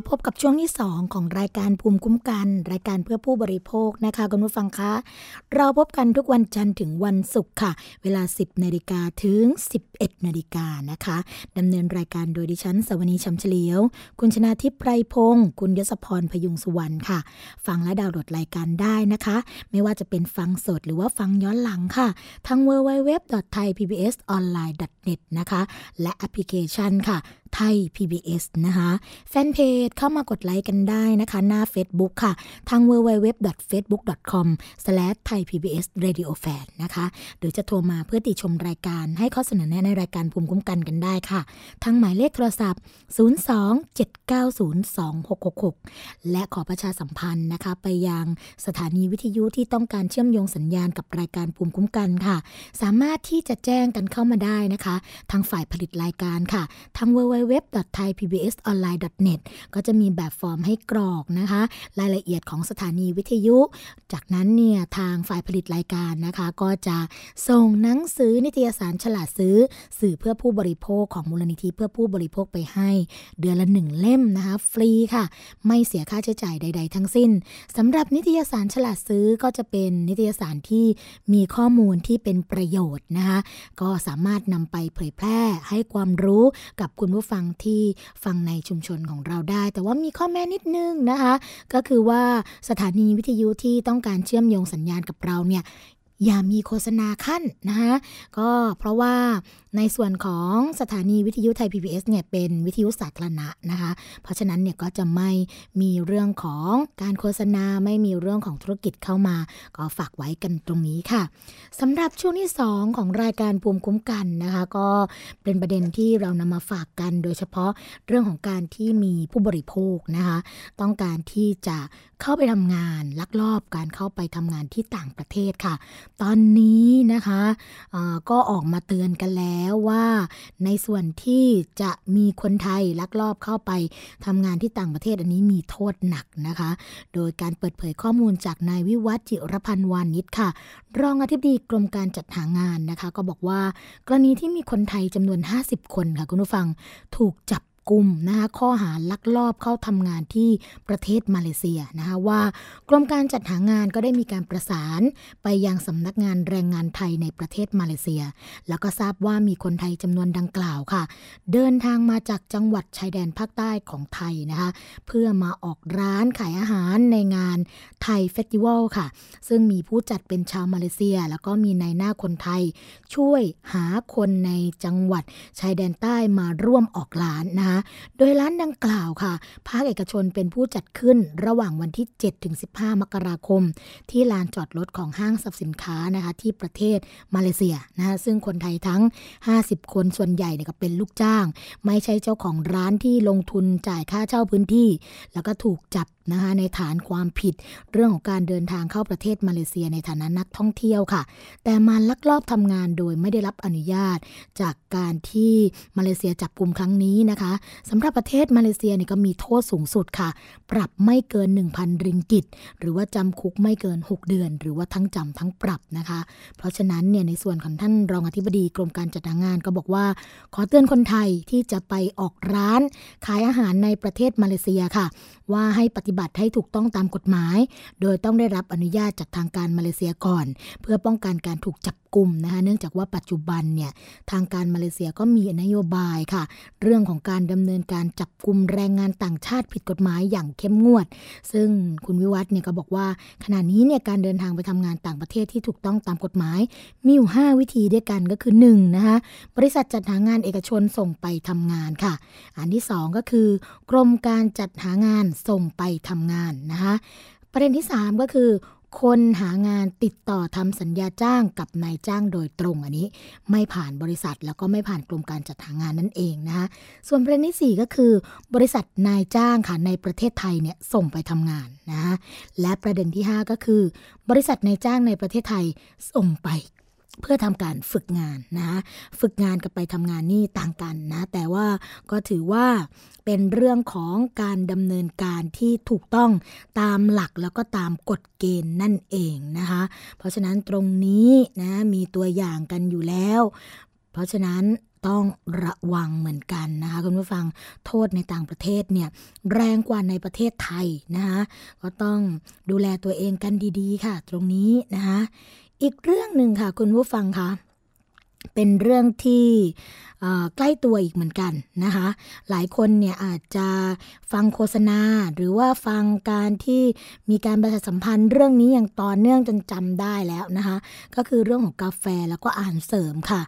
มาพบกับช่วงที่ 2 ของรายการภูมิคุ้มกัน รายการเพื่อผู้บริโภคนะคะคุณผู้ฟังคะ เราพบกันทุกวันจันทร์ถึงวันศุกร์ค่ะ เวลา 10นาฬิกาถึง 11นาฬิกานะคะดำเนินรายการโดยดิฉันสวนีชัมเฉลียว คุณชนาทิพย์ไพรพงศ์คุณยศพรพยุงสุวรรณค่ะ ฟังและดาวน์โหลดรายการได้นะคะ ไม่ว่าจะเป็นฟังสดหรือว่าฟังย้อนหลังค่ะทาง www.thaipbsonline.net นะคะและแอปพลิเคชันค่ะ ไทย PBS นะคะแฟนเพจเข้ามากดไลค์กันได้นะคะ หน้า Facebook ค่ะ ทาง www.facebook.com/thaipbsradiofan นะคะ หรือจะโทรมาเพื่อติชมรายการให้ข้อเสนอแนะในรายการภูมิคุ้มกันกันได้ค่ะ ทางหมายเลขโทรศัพท์ 027902666 และขอประชาสัมพันธ์นะคะ ไปยังสถานีวิทยุที่ต้องการเชื่อมโยงสัญญาณกับรายการภูมิคุ้มกันค่ะ สามารถที่จะแจ้งกันเข้ามาได้นะคะ ทางฝ่ายผลิตรายการค่ะทาง www.thaipbsonline.net ก็จะมีแบบฟอร์มให้กรอกนะคะ รายละเอียดของสถานีวิทยุ จากนั้นเนี่ยทางฝ่ายผลิตรายการนะคะ ก็จะส่งหนังสือนิตยสารฉลาดซื้อ สื่อเพื่อผู้บริโภคของมูลนิธิเพื่อผู้บริโภคไปให้ เดือนละหนึ่งเล่มนะคะ ฟรีค่ะ ไม่เสียค่าใช้จ่ายใด ๆ ทั้งสิ้นสำหรับนิตยสารฉลาดซื้อก็จะเป็นนิตยสารที่มีข้อมูลที่เป็นประโยชน์นะคะ ก็สามารถนำไปเผยแพร่ให้ความรู้กับคุณผู้ฟังที่ฟังในชุมชนของเราได้ แต่ว่ามีข้อแม้นิดนึงนะคะ ก็คือว่าสถานีวิทยุที่ต้องการเชื่อมโยงสัญญาณกับเราเนี่ย อย่ามีโฆษณาขั้นนะคะก็เพราะว่าในส่วนของสถานีวิทยุไทย PBS เนี่ยเป็นวิทยุสาธารณะนะคะ เพราะฉะนั้นเนี่ยก็จะไม่มีเรื่องของการโฆษณาไม่มีเรื่องของธุรกิจเข้ามา ก็ฝากไว้กันตรงนี้ค่ะสำหรับช่วงที่ 2 ของรายการภูมิคุ้มกันนะคะ ก็เป็นประเด็นที่เรานำมาฝากกัน โดยเฉพาะเรื่องของการที่มีผู้บริโภคนะคะ ต้องการที่จะเข้าไปทำงานลักลอบการเข้าไปทำงานที่ต่างประเทศค่ะ ตอนนี้นะคะก็ออกมาเตือนกันแล้วว่า ในส่วนที่จะมีคนไทยลักลอบเข้าไปทำงานที่ต่างประเทศอันนี้มีโทษหนักนะคะ โดยการเปิดเผยข้อมูลจากนายวิวัฒจิรพันธ์วานิชค่ะ รองอธิบดีกรมการจัดหางานนะคะ ก็บอกว่ากรณีที่มีคนไทยจำนวน 50 คนค่ะคุณผู้ฟังถูกจับ กุมนะคะข้อหาลักลอบเข้าทำงานที่ประเทศมาเลเซียนะคะว่ากรมการจัดหางานก็ได้มีการประสานไปยังสำนักงานแรงงานไทยในประเทศมาเลเซีย แล้วก็ทราบว่ามีคนไทยจำนวนดังกล่าวค่ะ เดินทางมาจากจังหวัดชายแดนภาคใต้ของไทยนะคะเพื่อมาออกร้านขายอาหารในงานไทยเฟสติวัลค่ะ ซึ่งมีผู้จัดเป็นชาวมาเลเซีย แล้วก็มีในหน้าคนไทย ช่วยหาคนในจังหวัดชายแดนใต้มาร่วมออกร้านนะคะโดยร้านดังกล่าวค่ะ ภาคเอกชนเป็นผู้จัดขึ้นระหว่างวันที่ 7-15 มกราคม ที่ลานจอดรถของห้างสรรพสินค้านะคะที่ประเทศมาเลเซียนะคะซึ่งคนไทยทั้ง 50 คนส่วนใหญ่เนี่ยก็เป็นลูกจ้าง ไม่ใช่เจ้าของร้านที่ลงทุนจ่ายค่าเช่าพื้นที่ แล้วก็ถูกจับ นะคะในฐานความผิด เรื่องของการเดินทางเข้าประเทศมาเลเซียในฐานะนักท่องเที่ยวค่ะ แต่มาลักลอบทำงานโดยไม่ได้รับอนุญาต จากการที่มาเลเซียจับกลุ่มครั้งนี้นะคะสำหรับประเทศมาเลเซียนี่ก็มีโทษสูงสุดค่ะ ปรับไม่เกิน 1,000 ริงกิต หรือว่าจำคุกไม่เกิน 6 เดือน หรือว่าทั้งจำทั้งปรับนะคะ เพราะฉะนั้นเนี่ยในส่วนของท่านรองอธิบดีกรมการจัดหางานก็บอกว่า ขอเตือนคนไทยที่จะไปออกร้าน ขายอาหารในประเทศมาเลเซียค่ะ ว่าให้ปฏิบัติให้ถูกต้องตามกฎหมาย โดยต้องได้รับอนุญาตจากทางการมาเลเซียก่อน เพื่อป้องกันการถูกจับกลุ่มนะคะเนื่องจากว่าปัจจุบันเนี่ยทางการมาเลเซียก็มีนโยบายค่ะ เรื่องของการดำเนินการจับกลุ่มแรงงานต่างชาติผิดกฎหมายอย่างเข้มงวด ซึ่งคุณวิวัฒน์เนี่ยก็บอกว่า ขณะนี้เนี่ยการเดินทางไปทำงานต่างประเทศที่ถูกต้องตามกฎหมาย มีอยู่ 5 วิธีด้วยกันก็คือ1นะคะบริษัทจัดหางานเอกชนส่งไปทำงานค่ะ อันที่ 2 ก็คือกรมการจัดหางานส่งไปทำงานนะคะประเด็นที่ 3 ก็คือ คนหางานติดต่อทำสัญญาจ้างกับนายจ้างโดยตรงอันนี้ ไม่ผ่านบริษัทแล้วก็ไม่ผ่านกรมการจัดหางานนั่นเองนะคะส่วนประเด็นที่4ก็คือ บริษัทนายจ้างค่ะในประเทศไทยเนี่ยส่งไปทำงานนะคะและประเด็นที่ 5 ก็คือ บริษัทนายจ้างในประเทศไทยส่งไป เพื่อทำการฝึกงานนะ ฝึกงานกับไปทำงานนี่ต่างกันนะ แต่ว่าก็ถือว่าเป็นเรื่องของการดำเนินการที่ถูกต้องตามหลักแล้วก็ตามกฎเกณฑ์นั่นเองนะคะ เพราะฉะนั้นตรงนี้นะมีตัวอย่างกันอยู่แล้ว เพราะฉะนั้นต้องระวังเหมือนกันนะคะคุณผู้ฟังโทษในต่างประเทศเนี่ยแรงกว่าในประเทศไทยนะคะก็ต้องดูแลตัวเองกันดีๆ ค่ะ ตรงนี้นะคะ อีกเรื่องหนึ่งค่ะ คุณผู้ฟังคะเป็นเรื่องที่ใกล้ตัวอีกเหมือนกันนะคะ หลายคนเนี่ยอาจจะฟังโฆษณา หรือว่าฟังการที่มีการประชาสัมพันธ์เรื่องนี้อย่างต่อเนื่องจนจำได้แล้วนะคะ ก็คือเรื่องของกาแฟแล้วก็อาหารเสริมค่ะ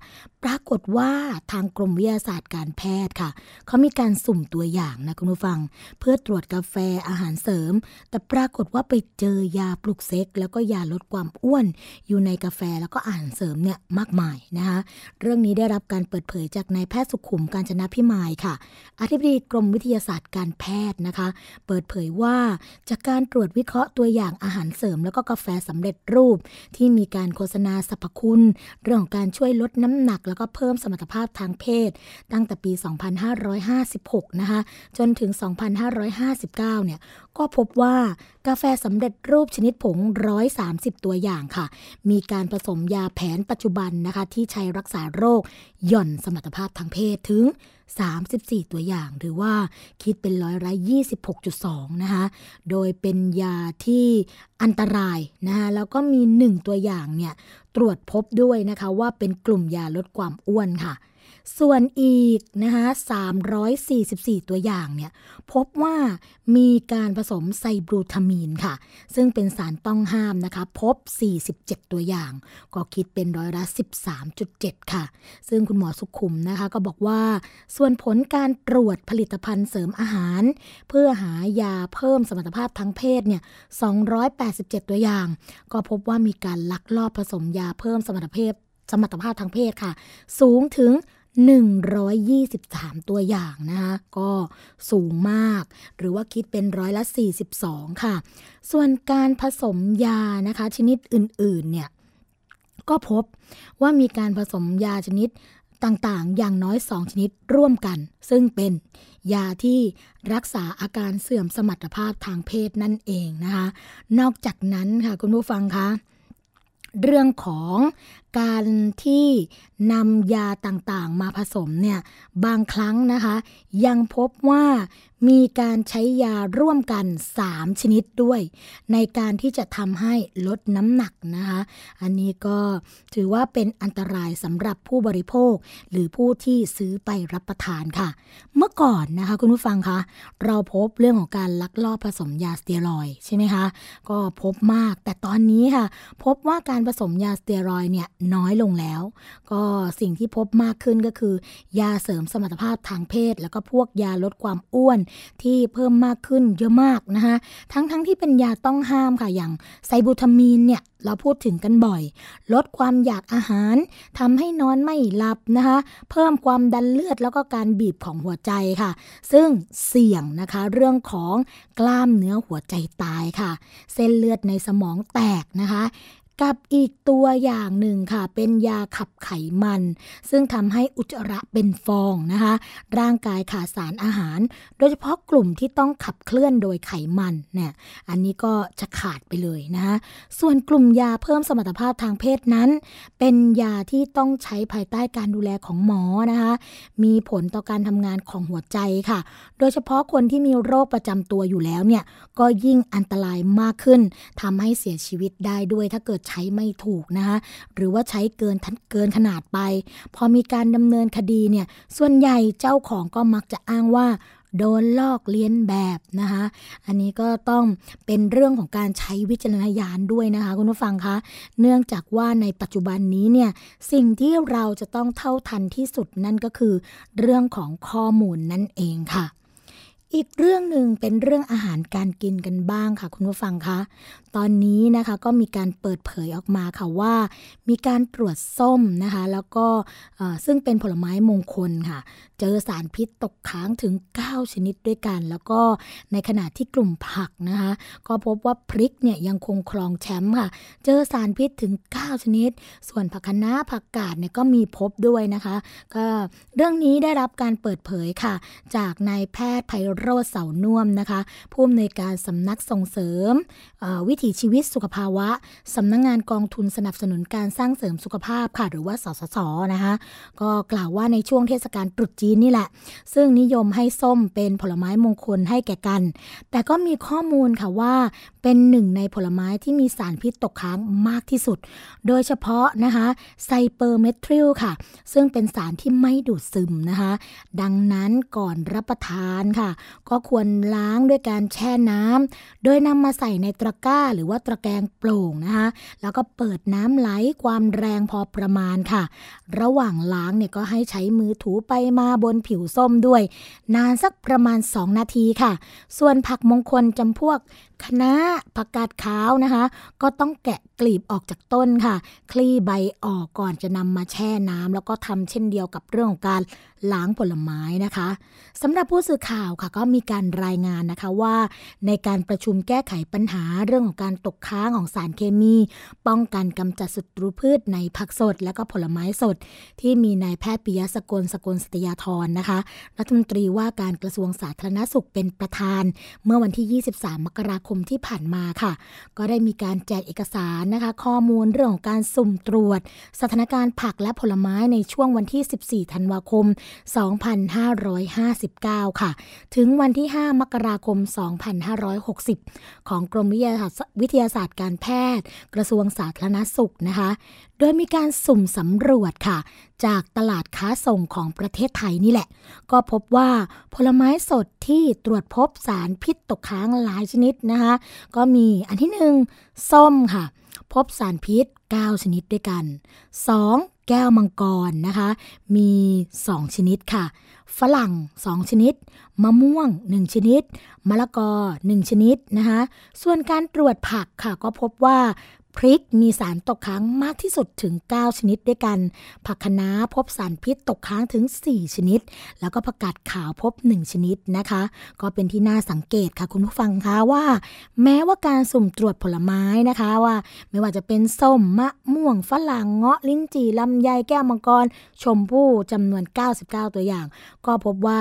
ปรากฏว่าทางกรมวิทยาศาสตร์การแพทย์ค่ะ เขามีการสุ่มตัวอย่างนะคุณผู้ฟัง เพื่อตรวจกาแฟอาหารเสริม แต่ปรากฏว่าไปเจอยาปลุกเซ็ก แล้วก็ยาลดความอ้วน อยู่ในกาแฟแล้วก็อาหารเสริมเนี่ยมากมายนะคะเรื่องนี้ได้รับการเปิดเผยจากนายแพทย์สุขุมการจนะพิมายค่ะ อธิบดีกรมวิทยาศาสตร์การแพทย์นะคะ เปิดเผยว่าจากการตรวจวิเคราะห์ตัวอย่างอาหารเสริม แล้วก็กาแฟสำเร็จรูป ที่มีการโฆษณาสรรพคุณ เรื่องของการช่วยลดน้ำหนักแล้วก็เพิ่มสมรรถภาพทางเพศ ตั้งแต่ปี 2556 นะคะ จนถึง 2559 เนี่ย ก็พบว่ากาแฟสำเร็จรูปชนิดผง 130 ตัวอย่างค่ะ มีการผสมยาแผนปัจจุบันนะคะ ที่ใช้รักษาโรค หย่อนสมรรถภาพทางเพศถึง 34 ตัวอย่าง หรือว่าคิดเป็นร้อยละ26.2 นะคะ โดยเป็นยาที่อันตรายนะคะแล้วก็มี 1 ตัวอย่างเนี่ย ตรวจพบด้วยนะคะว่าเป็นกลุ่มยาลดความอ้วนค่ะ ส่วนอีกนะคะ344 ตัวอย่างเนี่ยพบว่ามีการผสมไซบรูทามีนค่ะ ซึ่งเป็นสารต้องห้ามนะคะ พบ 47 ตัวอย่าง ก็คิดเป็นร้อยละ 13.7 ค่ะ ซึ่งคุณหมอสุขุมนะคะก็บอกว่า ส่วนผลการตรวจผลิตภัณฑ์เสริมอาหาร เพื่อหายาเพิ่มสมรรถภาพทางเพศเนี่ย 287 ตัวอย่าง ก็พบว่ามีการลักลอบผสมยาเพิ่มสมรรถภาพสมรรถภาพทางเพศค่ะ สูงถึง 123 ตัวอย่างนะคะก็สูงมาก หรือว่าคิดเป็นร้อยละ 42 ค่ะ ส่วนการผสมยานะคะ ชนิดอื่นๆเนี่ยก็พบว่ามีการผสมยาชนิดต่างๆ อย่างน้อย 2 ชนิดร่วมกัน ซึ่งเป็นยาที่รักษาอาการเสื่อมสมรรถภาพทางเพศนั่นเองนะคะ นอกจากนั้นค่ะคุณผู้ฟังคะเรื่องของ การที่นำยาต่างๆ มาผสมเนี่ยบางครั้งนะคะ ยังพบว่ามีการใช้ยาร่วมกัน 3 ชนิดด้วย ในการที่จะทำให้ลดน้ำหนักนะคะ อันนี้ก็ถือว่าเป็นอันตรายสำหรับผู้บริโภค หรือผู้ที่ซื้อไปรับประทานค่ะ เมื่อก่อนนะคะคุณผู้ฟังคะเราพบเรื่องของการลักลอบผสมยาสเตียรอยใช่ไหมคะ ก็พบมากแต่ตอนนี้ค่ะ พบว่าการผสมยาสเตียรอยเนี่ยน้อยลงแล้ว ก็สิ่งที่พบมากขึ้นก็คือ ยาเสริมสมรรถภาพทางเพศ แล้วก็พวกยาลดความอ้วนที่เพิ่มมากขึ้นเยอะมากนะคะทั้งๆทที่เป็นยาต้องห้ามค่ะ อย่างไซบูทามีนเนี่ยเราพูดถึงกันบ่อย ลดความอยากอาหารทำให้นอนไม่หลับนะคะ เพิ่มความดันเลือดแล้วก็การบีบของหัวใจค่ะ ซึ่งเสี่ยงนะคะเรื่องของกล้ามเนื้อหัวใจตายค่ะ เส้นเลือดในสมองแตกนะคะ กับอีกตัวอย่างหนึ่งค่ะ เป็นยาขับไขมัน ซึ่งทำให้อุจจาระเป็นฟองนะคะ ร่างกายขาดสารอาหาร โดยเฉพาะกลุ่มที่ต้องขับเคลื่อนโดยไขมันเนี่ยอันนี้ก็จะขาดไปเลยนะคะส่วนกลุ่มยาเพิ่มสมรรถภาพทางเพศนั้น เป็นยาที่ต้องใช้ภายใต้การดูแลของหมอนะคะ มีผลต่อการทำงานของหัวใจค่ะ โดยเฉพาะคนที่มีโรคประจำตัวอยู่แล้วเนี่ยก็ยิ่งอันตรายมากขึ้นทำให้เสียชีวิตได้ด้วยถ้าเกิดใช้ไม่ถูกนะคะหรือว่าใช้เกินเกินขนาดไป พอมีการดำเนินคดีเนี่ยส่วนใหญ่เจ้าของก็มักจะอ้างว่าโดนลอกเลียนแบบนะคะ อันนี้ก็ต้องเป็นเรื่องของการใช้วิจารณญาณด้วยนะคะคุณผู้ฟังคะ เนื่องจากว่าในปัจจุบันนี้เนี่ยสิ่งที่เราจะต้องเท่าทันที่สุดนั่นก็คือ เรื่องของข้อมูลนั่นเองค่ะอีกเรื่องหนึ่งเป็นเรื่องอาหารการกินกันบ้างค่ะ คุณผู้ฟังคะ ตอนนี้นะคะก็มีการเปิดเผยออกมาค่ะว่า มีการตรวจส้มนะคะแล้วก็ซึ่งเป็นผลไม้มงคลค่ะ เจอสารพิษตกค้างถึง 9 ชนิดด้วยกัน แล้วก็ในขณะที่กลุ่มผักนะคะก็พบว่าพริกเนี่ยยังคงครองแชมป์ค่ะ เจอสารพิษถึง 9 ชนิด ส่วนผักคะน้าผักกาดเนี่ยก็มีพบด้วยนะคะก็เรื่องนี้ได้รับการเปิดเผยค่ะ จากนายแพทย์ไพโรธเสานุ่มนะคะผู้อำนวยการสำนักส่งเสริมวิถีชีวิตสุขภาวะสำนักงงานกองทุนสนับสนุนการสร้างเสริมสุขภาพค่ะหรือว่าสสสนะคะก็กล่าวว่าในช่วงเทศกาลตรุษจีนนี่แหละ ซึ่งนิยมให้ส้มเป็นผลไม้มงคลให้แก่กัน แต่ก็มีข้อมูลค่ะว่าเป็นหนึ่งในผลไม้ที่มีสารพิษตกค้างมากที่สุด โดยเฉพาะนะคะไซเปอร์เมทริลค่ะ ซึ่งเป็นสารที่ไม่ดูดซึมนะคะ ดังนั้นก่อนรับประทานค่ะ ก็ควรล้างด้วยการแช่น้ำโดยนำมาใส่ในตะกร้าหรือว่าตะแกรงโปร่งนะคะแล้วก็เปิดน้ำไหลความแรงพอประมาณค่ะ ระหว่างล้างเนี่ยก็ให้ใช้มือถูไปมาบนผิวส้มด้วย นานสักประมาณ 2 นาทีค่ะ ส่วนผักมงคลจำพวก คะน้าผักกาดขาวนะคะ ก็ต้องแกะกลีบออกจากต้นค่ะ คลี่ใบออกก่อนจะนำมาแช่น้ำแล้วก็ทำเช่นเดียวกับเรื่องของการล้างผลไม้นะคะสำหรับผู้สื่อข่าวค่ะก็มีการรายงานนะคะว่า ในการประชุมแก้ไขปัญหาเรื่องของการตกค้างของสารเคมี ป้องกันกำจัดศัตรูพืชในผักสด และก็ผลไม้สด ที่มีนายแพทย์ปิยะสกลสกลสตยาธรนะคะ รัฐมนตรีว่าการกระทรวงสาธารณสุขเป็นประธาน เมื่อวันที่ 23 มกราคมที่ผ่านมาค่ะ ก็ได้มีการแจกเอกสารนะคะ ข้อมูลเรื่องของการสุ่มตรวจ สถานการณ์ผักและผลไม้ในช่วงวันที่ 14 ธันวาคม 2559 ค่ะ ถึงวันที่ 5 มกราคม 2560 ของกรมวิทยาศาสตร์วิทยาศาสตร์การแพทย์ กระทรวงสาธารณสุขนะคะ โดยมีการสุ่มสำรวจค่ะ จากตลาดค้าส่งของประเทศไทยนี่แหละ ก็พบว่าผลไม้สดที่ตรวจพบสารพิษตกค้างหลายชนิดนะคะ ก็มีอันที่หนึ่งส้มค่ะ พบสารพิษ 9 ชนิดด้วยกัน 2. แก้วมังกรนะคะ มี 2 ชนิดค่ะฝรั่ง 2 ชนิด มะม่วง 1 ชนิด มะละกอ 1 ชนิดนะคะ ส่วนการตรวจผักค่ะก็พบว่า พริกมีสารตกค้างมากที่สุดถึง 9 ชนิดด้วยกัน ผักคะน้าพบสารพิษตกค้างถึง 4 ชนิด แล้วก็ผักกาดขาวพบ 1 ชนิดนะคะ ก็เป็นที่น่าสังเกตค่ะคุณผู้ฟังคะว่า แม้ว่าการสุ่มตรวจผลไม้นะคะว่า ไม่ว่าจะเป็นส้มมะม่วงฝรั่งเงาะลิ้นจี่ลำไยแก้วมังกร ชมพู่จำนวน 99 ตัวอย่าง ก็พบว่า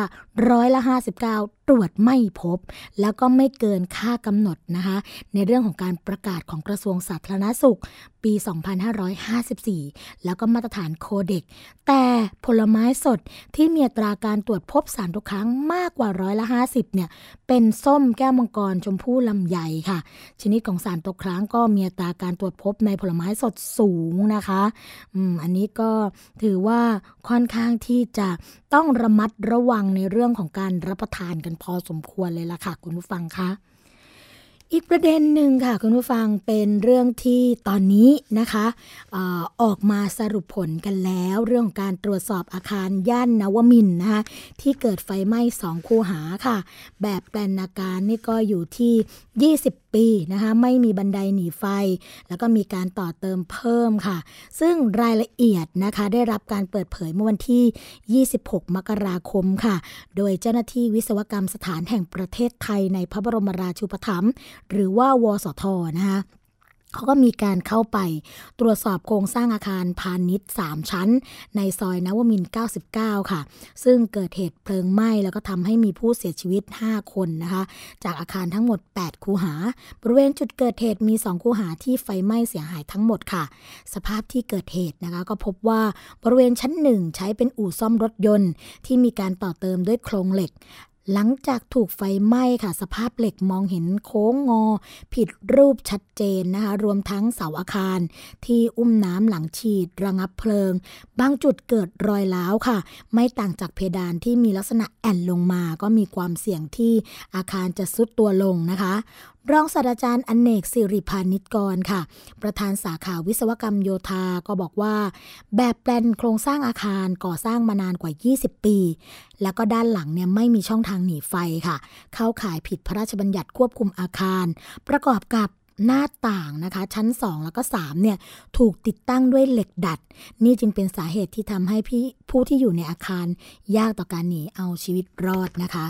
ร้อยละ 59 ตรวจไม่พบ แล้วก็ไม่เกินค่ากำหนดนะคะ ในเรื่องของการประกาศของกระทรวงสาธารณสุขปี 2554 แล้วก็มาตรฐานโคเด็ก แต่ผลไม้สดที่มีตราการตรวจพบสารตกค้างมากกว่าร้อยละ 50 เนี่ย เป็นส้มแก้วมังกรชมพู่ลำไยค่ะ ชนิดของสารตกค้างก็มีตราการตรวจพบในผลไม้สดสูงนะคะอืมอันนี้ก็ถือว่าค่อนข้างที่จะต้องระมัดระวังในเรื่องของการรับประทานกันพอสมควรเลยล่ะค่ะ คุณผู้ฟังคะ อีกประเด็นหนึ่งค่ะคุณผู้ฟังเป็นเรื่องที่ตอนนี้นะคะอออกมาสรุปผลกันแล้วเรื่องของการตรวจสอบอาคารย่านนวมินนะคะที่เกิดไฟไหม้สองคูหาค่ะ แบบแปลนอาการนี่ก็อยู่ที่20ปีนะคะไม่มีบันไดหนีไฟ แล้วก็มีการต่อเติมเพิ่มค่ะ ซึ่งรายละเอียดนะคะได้รับการเปิดเผยเมื่อวันที่ 26 มกราคมค่ะ โดยเจ้าหน้าที่วิศวกรรมสถานแห่งประเทศไทยในพระบรมราชูปถัมภ์หรือว่าวสทนะคะ เขาก็มีการเข้าไปตรวจสอบโครงสร้างอาคารพาณิชย์ 3 ชั้น ในซอยนวมิน 99 ค่ะ ซึ่งเกิดเหตุเพลิงไหม้แล้วก็ทำให้มีผู้เสียชีวิต 5 คนนะคะ จากอาคารทั้งหมด 8 คูหา บริเวณจุดเกิดเหตุมี 2 คูหาที่ไฟไหม้เสียหายทั้งหมดค่ะ สภาพที่เกิดเหตุนะคะ ก็พบว่าบริเวณชั้นหนึ่งใช้เป็นอู่ซ่อมรถยนต์ ที่มีการต่อเติมด้วยโครงเหล็ก หลังจากถูกไฟไหม้ค่ะ สภาพเหล็กมองเห็นโค้งงอ ผิดรูปชัดเจนนะคะ รวมทั้งเสาอาคาร ที่อุ้มน้ำหลังฉีด ระงับเพลิง บางจุดเกิดรอยล้าวค่ะ ไม่ต่างจากเพดานที่มีลักษณะแอนลงมา ก็มีความเสี่ยงที่อาคารจะซุดตัวลงนะคะรองศาสตราจารย์อเนกสิริพานิชกรค่ะ ประธานสาขาวิศวกรรมโยธาก็บอกว่า แบบแปลนโครงสร้างอาคารก่อสร้างมานานกว่า 20 ปี แล้วก็ด้านหลังเนี่ยไม่มีช่องทางหนีไฟค่ะ เข้าข่ายผิดพระราชบัญญัติควบคุมอาคาร ประกอบกับ หน้าต่างนะคะ ชั้น 2 แล้วก็3เนี่ยถูกติดตั้งด้วยเหล็กดัด นี่จึงเป็นสาเหตุที่ทำให้พี่ผู้ที่อยู่ในอาคารยากต่อการหนีเอาชีวิตรอดนะคะ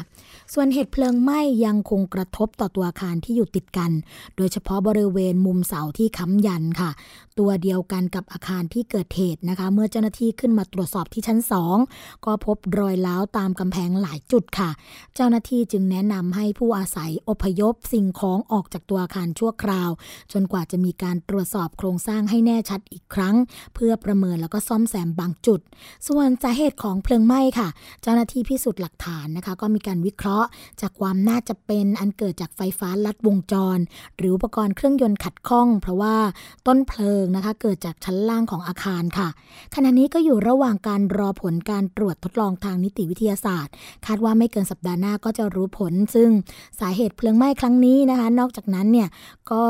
ส่วนเหตุเพลิงไหม้ยังคงกระทบต่อตัวอาคารที่อยู่ติดกัน โดยเฉพาะบริเวณมุมเสาที่ค้ำยันค่ะ ตัวเดียวกันกับอาคารที่เกิดเหตุนะคะ เมื่อเจ้าหน้าที่ขึ้นมาตรวจสอบที่ชั้น 2 ก็พบรอยร้าวตามกำแพงหลายจุดค่ะ เจ้าหน้าที่จึงแนะนำให้ผู้อาศัยอพยพสิ่งของออกจากตัวอาคารชั่วคราว จนกว่าจะมีการตรวจสอบโครงสร้างให้แน่ชัดอีกครั้ง เพื่อประเมินแล้วก็ซ่อมแซมบางจุด ส่วนสาเหตุของเพลิงไหม้ค่ะ เจ้าหน้าที่พิสูจน์หลักฐานนะคะ ก็มีการวิเคราะห์ จากความน่าจะเป็นอันเกิดจากไฟฟ้าลัดวงจร หรืออุปกรณ์เครื่องยนต์ขัดข้อง เพราะว่าต้นเพลิงนะคะ เกิดจากชั้นล่างของอาคารค่ะ ขณะนี้ก็อยู่ระหว่างการรอผลการตรวจทดลองทางนิติวิทยาศาสตร์ คาดว่าไม่เกินสัปดาห์หน้าก็จะรู้ผล ซึ่งสาเหตุเพลิงไหม้ครั้งนี้นะคะ นอกจากนั้นเนี่ยก็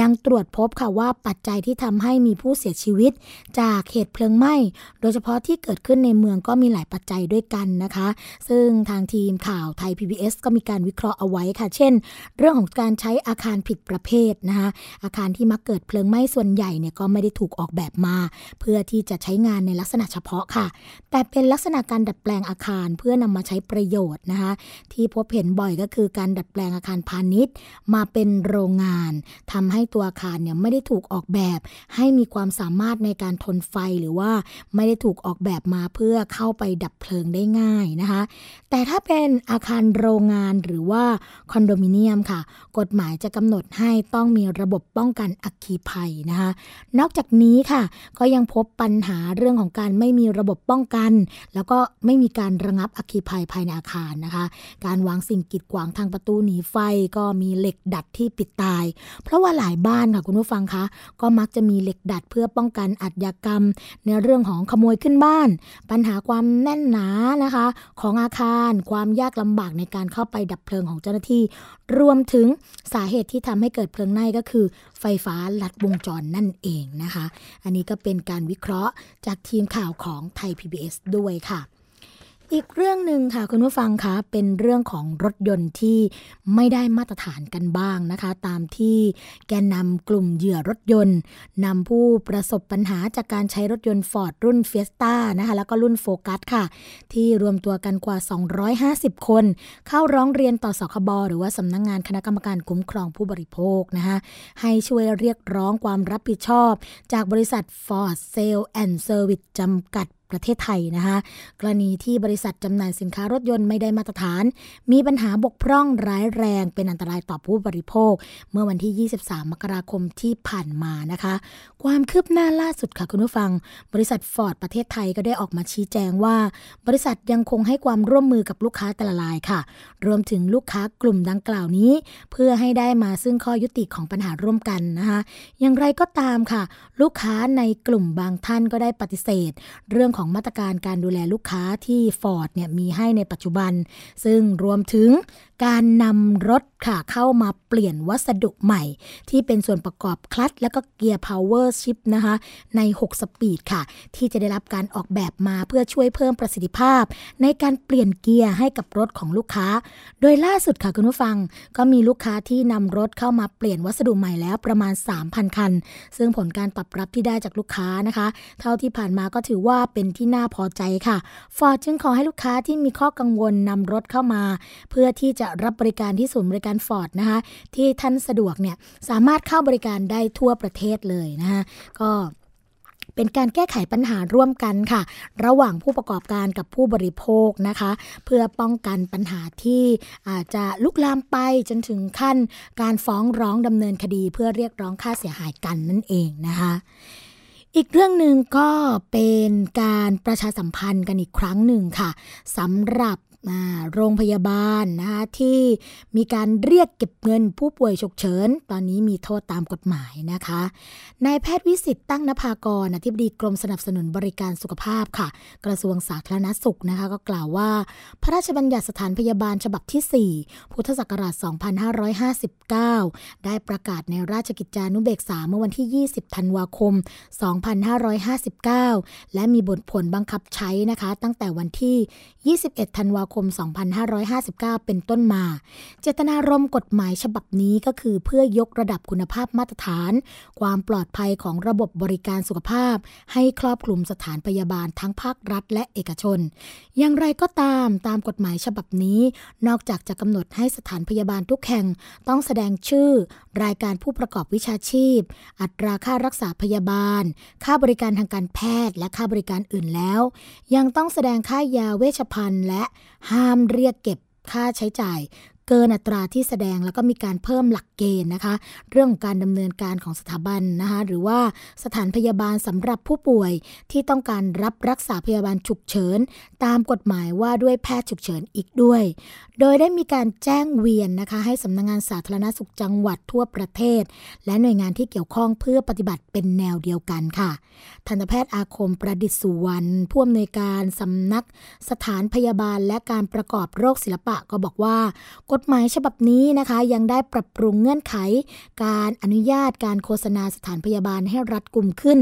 ยังตรวจพบค่ะว่าปัจจัยที่ทำให้มีผู้เสียชีวิต จากเหตุเพลิงไหม้ โดยเฉพาะที่เกิดขึ้นในเมืองก็มีหลายปัจจัยด้วยกันนะคะ ซึ่งทางทีมข่าวไทย PBS ก็มีการวิเคราะห์เอาไว้ค่ะ เช่น เรื่องของการใช้อาคารผิดประเภทนะคะอาคารที่มักเกิดเพลิงไหม้ส่วนใหญ่เนี่ยก็ไม่ได้ถูกออกแบบมา เพื่อที่จะใช้งานในลักษณะเฉพาะค่ะ แต่เป็นลักษณะการดัดแปลงอาคารเพื่อนำมาใช้ประโยชน์นะคะที่พบเห็นบ่อยก็คือการดัดแปลงอาคารพาณิชย์ มาเป็นโรงงานทำให้ตัวอาคารเนี่ยไม่ได้ถูกออกแบบ ให้มีความสามารถในการทนไฟหรือว่าไม่ได้ถูกออกแบบมาเพื่อเข้าไปดับเพลิงได้ง่ายนะคะ แต่ถ้าเป็นอาคารโรงงานหรือว่าคอนโดมิเนียมค่ะ กฎหมายจะกำหนดให้ต้องมีระบบป้องกันอัคคีภัยนะคะนอกจากนี้ค่ะ ก็ยังพบปัญหาเรื่องของการไม่มีระบบป้องกัน แล้วก็ไม่มีการระงับอัคคีภัยภายในอาคารนะคะ การวางสิ่งกีดขวางทางประตูหนีไฟก็มีเหล็กดัดที่ปิดตาย เพราะว่าหลายบ้านค่ะคุณผู้ฟังคะก็มักจะมีเหล็กดัดเพื่อป้องกันอาชญากรรม ในเรื่องของขโมยขึ้นบ้าน ปัญหาความแน่นหนานะคะ ของอาคารความยากลำบากในการเข้าไปดับเพลิงของเจ้าหน้าที่ รวมถึงสาเหตุที่ทำให้เกิดเพลิงไหม้ก็คือไฟฟ้าลัดวงจรนั่นเองนะคะ อันนี้ก็เป็นการวิเคราะห์จากทีมข่าวของไทย PBS ด้วยค่ะ อีกเรื่องหนึ่งค่ะคุณผู้ฟังคะเป็นเรื่องของรถยนต์ที่ไม่ได้มาตรฐานกันบ้างนะคะ ตามที่แกนนำกลุ่มเหยื่อรถยนต์นำผู้ประสบปัญหาจากการใช้รถยนต์ฟอร์ดรุ่นเฟียสต้านะคะแล้วก็รุ่นโฟกัสค่ะ ที่รวมตัวกันกว่า 250 คน เข้าร้องเรียนต่อสคบหรือว่าสำนักงานคณะกรรมการคุ้มครองผู้บริโภคนะคะให้ช่วยเรียกร้องความรับผิดชอบ จากบริษัท Ford Sale and Service จำกัด ประเทศไทยนะคะกรณีที่บริษัทจำหน่ายสินค้ารถยนต์ไม่ได้มาตรฐาน มีปัญหาบกพร่องร้ายแรงเป็นอันตรายต่อผู้บริโภค เมื่อวันที่ 23 มกราคมที่ผ่านมานะคะ ความคืบหน้าล่าสุดค่ะคุณผู้ฟัง บริษัทฟอร์ดประเทศไทยก็ได้ออกมาชี้แจงว่า บริษัทยังคงให้ความร่วมมือกับลูกค้าแต่ละรายค่ะ รวมถึงลูกค้ากลุ่มดังกล่าวนี้ เพื่อให้ได้มาซึ่งข้อยุติของปัญหาร่วมกันนะคะอย่างไรก็ตามค่ะ ลูกค้าในกลุ่มบางท่านก็ได้ปฏิเสธ เรื่องของมาตรการการดูแลลูกค้าที่ฟอร์ดเนี่ยมีให้ในปัจจุบัน ซึ่งรวมถึงการนำรถค่ะเข้ามาเปลี่ยนวัสดุใหม่ ที่เป็นส่วนประกอบคลัตช์และก็เกียร์ PowerShift นะคะใน 6 speed ค่ะ ที่จะได้รับการออกแบบมาเพื่อช่วยเพิ่มประสิทธิภาพ ในการเปลี่ยนเกียร์ให้กับรถของลูกค้า โดยล่าสุดค่ะคุณผู้ฟัง ก็มีลูกค้าที่นำรถเข้ามาเปลี่ยนวัสดุใหม่แล้วประมาณ 3,000 คัน ซึ่งผลการตอบรับที่ได้จากลูกค้านะคะ เท่าที่ผ่านมาก็ถือว่าเป็นที่น่าพอใจค่ะฟอร์ดจึงขอให้ลูกค้าที่มีข้อกังวลนำรถเข้ามา เพื่อที่จะรับบริการที่ศูนย์บริการฟอร์ดนะคะที่ท่านสะดวกเนี่ยสามารถเข้าบริการได้ทั่วประเทศเลยนะคะก็เป็นการแก้ไขปัญหาร่วมกันค่ะ ระหว่างผู้ประกอบการกับผู้บริโภคนะคะ เพื่อป้องกันปัญหาที่อาจจะลุกลามไปจนถึงขั้นการฟ้องร้องดำเนินคดีเพื่อเรียกร้องค่าเสียหายกันนั่นเองนะคะอีกเรื่องหนึ่งก็เป็นการประชาสัมพันธ์กันอีกครั้งหนึ่งค่ะสำหรับ โรงพยาบาลนะคะที่มีการเรียกเก็บเงินผู้ป่วยฉุกเฉิน ตอนนี้มีโทษตามกฎหมายนะคะนายแพทย์วิสิตตั้งนภากรอธิบดีกรมสนับสนุนบริการสุขภาพค่ะ กระทรวงสาธารณสุขนะคะก็กล่าวว่า พระราชบัญญัติสถานพยาบาลฉบับที่ 4 พุทธศักราช 2559 ได้ประกาศในราชกิจจานุเบกษาเมื่อวันที่ 20 ธันวาคม 2559 และมีบทผลบังคับใช้นะคะ ตั้งแต่วันที่ 21 ธันวาคม 2559 เป็นต้นมา เจตนารมณ์กฎหมายฉบับนี้ก็คือเพื่อยกระดับคุณภาพมาตรฐาน ความปลอดภัยของระบบบริการสุขภาพ ให้ครอบคลุมสถานพยาบาลทั้งภาครัฐและเอกชน อย่างไรก็ตามตามกฎหมายฉบับนี้ นอกจากจะกำหนดให้สถานพยาบาลทุกแห่งต้องแสดงชื่อ รายการผู้ประกอบวิชาชีพ อัตราค่ารักษาพยาบาล ค่าบริการทางการแพทย์และค่าบริการอื่นแล้ว ยังต้องแสดงค่ายาเวชภัณฑ์และห้ามเรียกเก็บค่าใช้จ่าย เกินอัตราที่แสดงแล้วก็มีการเพิ่มหลักเกณฑ์นะคะ เรื่องของการดำเนินการของสถาบันนะคะหรือว่าสถานพยาบาลสำหรับผู้ป่วยที่ต้องการรับรักษาพยาบาลฉุกเฉิน ตามกฎหมายว่าด้วยแพทย์ฉุกเฉินอีกด้วย โดยได้มีการแจ้งเวียนนะคะ ให้สำนักงงานสาธารณสุขจังหวัดทั่วประเทศ และหน่วยงานที่เกี่ยวข้องเพื่อปฏิบัติเป็นแนวเดียวกันค่ะทันตแพทย์อาคมประดิษฐ์สุวรรณผู้อำนวยการสำนักสถานพยาบาลและการประกอบโรคศิลปะก็บอกว่ากฎหมายฉบับนี้นะคะยังได้ปรับปรุงเงื่อนไข การอนุญาตการโฆษณาสถานพยาบาลให้รัดกุมขึ้น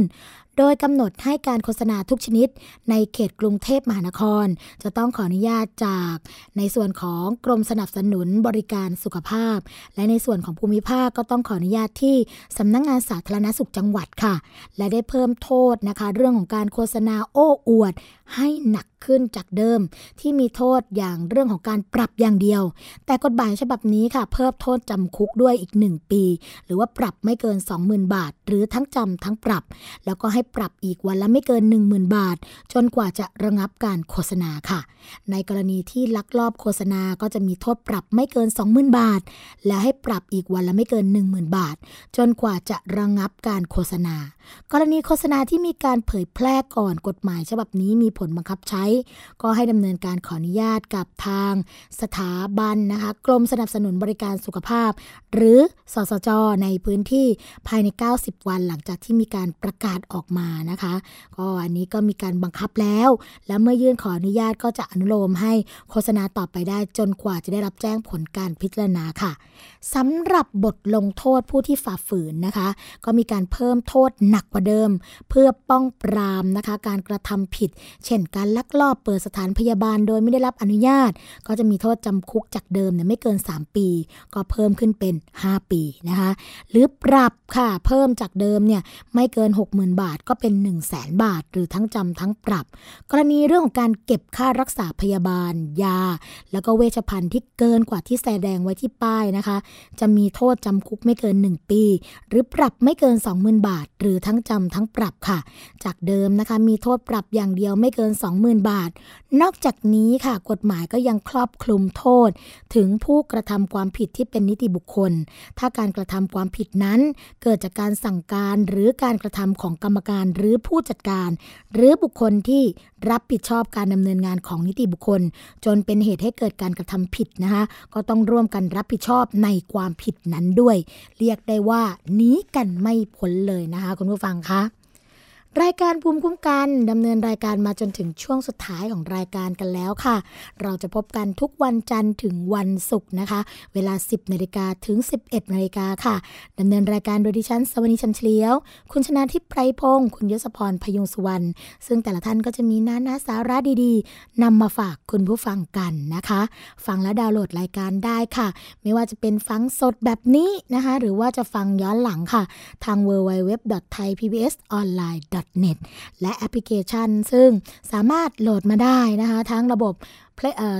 โดยกำหนดให้การโฆษณาทุกชนิด ในเขตกรุงเทพมหานคร จะต้องขออนุญาตจากในส่วนของกรมสนับสนุนบริการสุขภาพ และในส่วนของภูมิภาคก็ต้องขออนุญาตที่สำนักงงานสาธารณสุขจังหวัดค่ะ และได้เพิ่มโทษนะคะ เรื่องของการโฆษณาโอ้อวดให้หนักขึ้นจากเดิมที่มีโทษอย่างเรื่องของการปรับอย่างเดียว แต่กฎหมายฉบับนี้ค่ะ เพิ่มโทษจำคุกด้วยอีก 1 ปี หรือว่าปรับไม่เกิน 20,000 บาท หรือทั้งจำทั้งปรับ แล้วก็ให้ปรับอีกวันละไม่เกิน 10,000 บาท จนกว่าจะระงับการโฆษณาค่ะ ในกรณีที่ลักลอบโฆษณาก็จะมีโทษปรับไม่เกิน 20,000 บาท และให้ปรับอีกวันละไม่เกิน 10,000 บาท จนกว่าจะระงับการโฆษณา กรณีโฆษณาที่มีการเผยแพร่ก่อนกฎหมายฉบับนี้มีผลบังคับใช้ ก็ให้ดำเนินการขออนุญาตกับทางสถาบันนะคะกรมสนับสนุนบริการสุขภาพ หรือสสจ ในพื้นที่ภายใน 90 วันหลังจากที่มีการประกาศออกมานะคะก็อันนี้ก็มีการบังคับแล้ว และเมื่อยื่นขออนุญาตก็จะอนุโลมให้โฆษณาต่อไปได้จนกว่าจะได้รับแจ้งผลการพิจารณาค่ะสำหรับบทลงโทษผู้ที่ฝ่าฝืนนะคะ ก็มีการเพิ่มโทษหนักกว่าเดิม เพื่อป้องปรามนะคะ การกระทำผิดเช่น การลักลอบเปิดสถานพยาบาลโดยไม่ได้รับอนุญาต ก็จะมีโทษจำคุกจากเดิมเนี่ยไม่เกิน 3 ปี ก็เพิ่มขึ้นเป็น 5 ปีนะคะหรือปรับค่ะเพิ่มจากเดิมเนี่ยไม่เกิน 60,000 บาทก็เป็น 1 0 0 0 0แบาท หรือทั้งจำทั้งปรับ กรณีเรื่องของการเก็บค่ารักษาพยาบาล ยา แล้วก็เวชภัณฑ์ที่เกินกว่าที่แสดงไว้ที่ป้ายนะคะ จะมีโทษจำคุกไม่เกิน 1 ปี หรือปรับไม่เกิน 20,000 บาท หรือทั้งจำทั้งปรับค่ะ จากเดิมนะคะมีโทษปรับอย่างเดียวไม่เกิน 20,000 บาท นอกจากนี้ค่ะกฎหมายก็ยังครอบคลุมโทษ ถึงผู้กระทำความผิดที่เป็นนิติบุคคล ถ้าการกระทำความผิดนั้น เกิดจากการสั่งการหรือการกระทำของกรรมการหรือผู้จัดการ หรือบุคคลที่รับผิดชอบการดำเนินงานของนิติบุคคล จนเป็นเหตุให้เกิดการกระทำผิดนะคะก็ต้องร่วมกันรับผิดชอบในความผิดนั้นด้วย เรียกได้ว่าหนีกันไม่พ้นเลยนะคะคุณผู้ฟังคะ รายการภูมิคุ้มกันดำเนินรายการมาจนถึงช่วงสุดท้ายของรายการกันแล้วค่ะ เราจะพบกันทุกวันจันทร์ถึงวันศุกร์นะคะ เวลา 10นาฬิกาถึง 11นาฬิกาค่ะดำเนินรายการโดยดิฉันสวนีชันเฉลียว คุณชนะทิพไพรพงศ์คุณยศพรพยุงสุวรรณซึ่งแต่ละท่านก็จะมีนานาสาระดีๆนำมาฝากคุณผู้ฟังกันนะคะ ฟังและดาวน์โหลดรายการได้ค่ะ ไม่ว่าจะเป็นฟังสดแบบนี้นะคะ หรือว่าจะฟังย้อนหลังค่ะ ทาง www.thaipbsonline net และแอปพลิเคชัน ซึ่งสามารถโหลดมาได้นะคะทั้งระบบ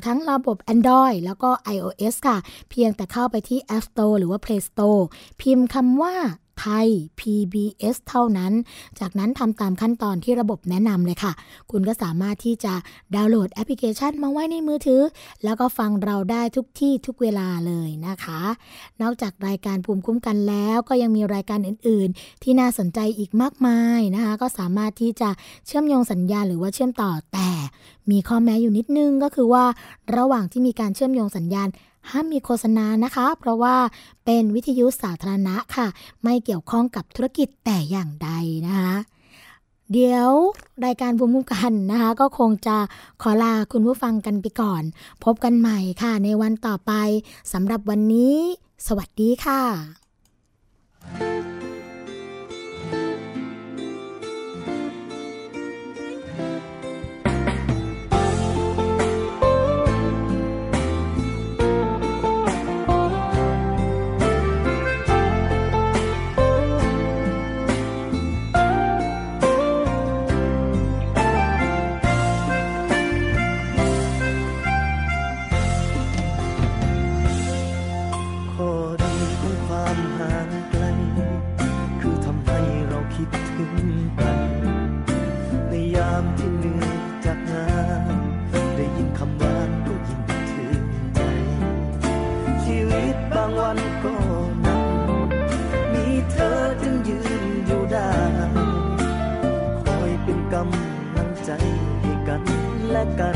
ทั้งระบบ Android แล้วก็ iOS ค่ะ เพียงแต่เข้าไปที่ App Store หรือว่า Play Store พิมพ์คำว่า ไทย PBS เท่านั้น จากนั้นทำตามขั้นตอนที่ระบบแนะนำเลยค่ะ คุณก็สามารถที่จะดาวน์โหลดแอปพลิเคชันมาไว้ในมือถือ แล้วก็ฟังเราได้ทุกที่ทุกเวลาเลยนะคะ นอกจากรายการภูมิคุ้มกันแล้วก็ยังมีรายการอื่น ๆ ที่น่าสนใจอีกมากมายนะคะ ก็สามารถที่จะเชื่อมโยงสัญญาหรือว่าเชื่อมต่อแต่ มีข้อแม้อยู่นิดนึงก็คือว่าระหว่างที่มีการเชื่อมโยงสัญญาณ ห้ามมีโฆษณานะคะ เพราะว่าเป็นวิทยุสาธารณะค่ะ ไม่เกี่ยวข้องกับธุรกิจแต่อย่างใดนะคะเดี๋ยวรายการภูมิคุ้มกันนะคะ ก็คงจะขอลาคุณผู้ฟังกันไปก่อน พบกันใหม่ค่ะในวันต่อไปสำหรับวันนี้ สวัสดีค่ะ และกัน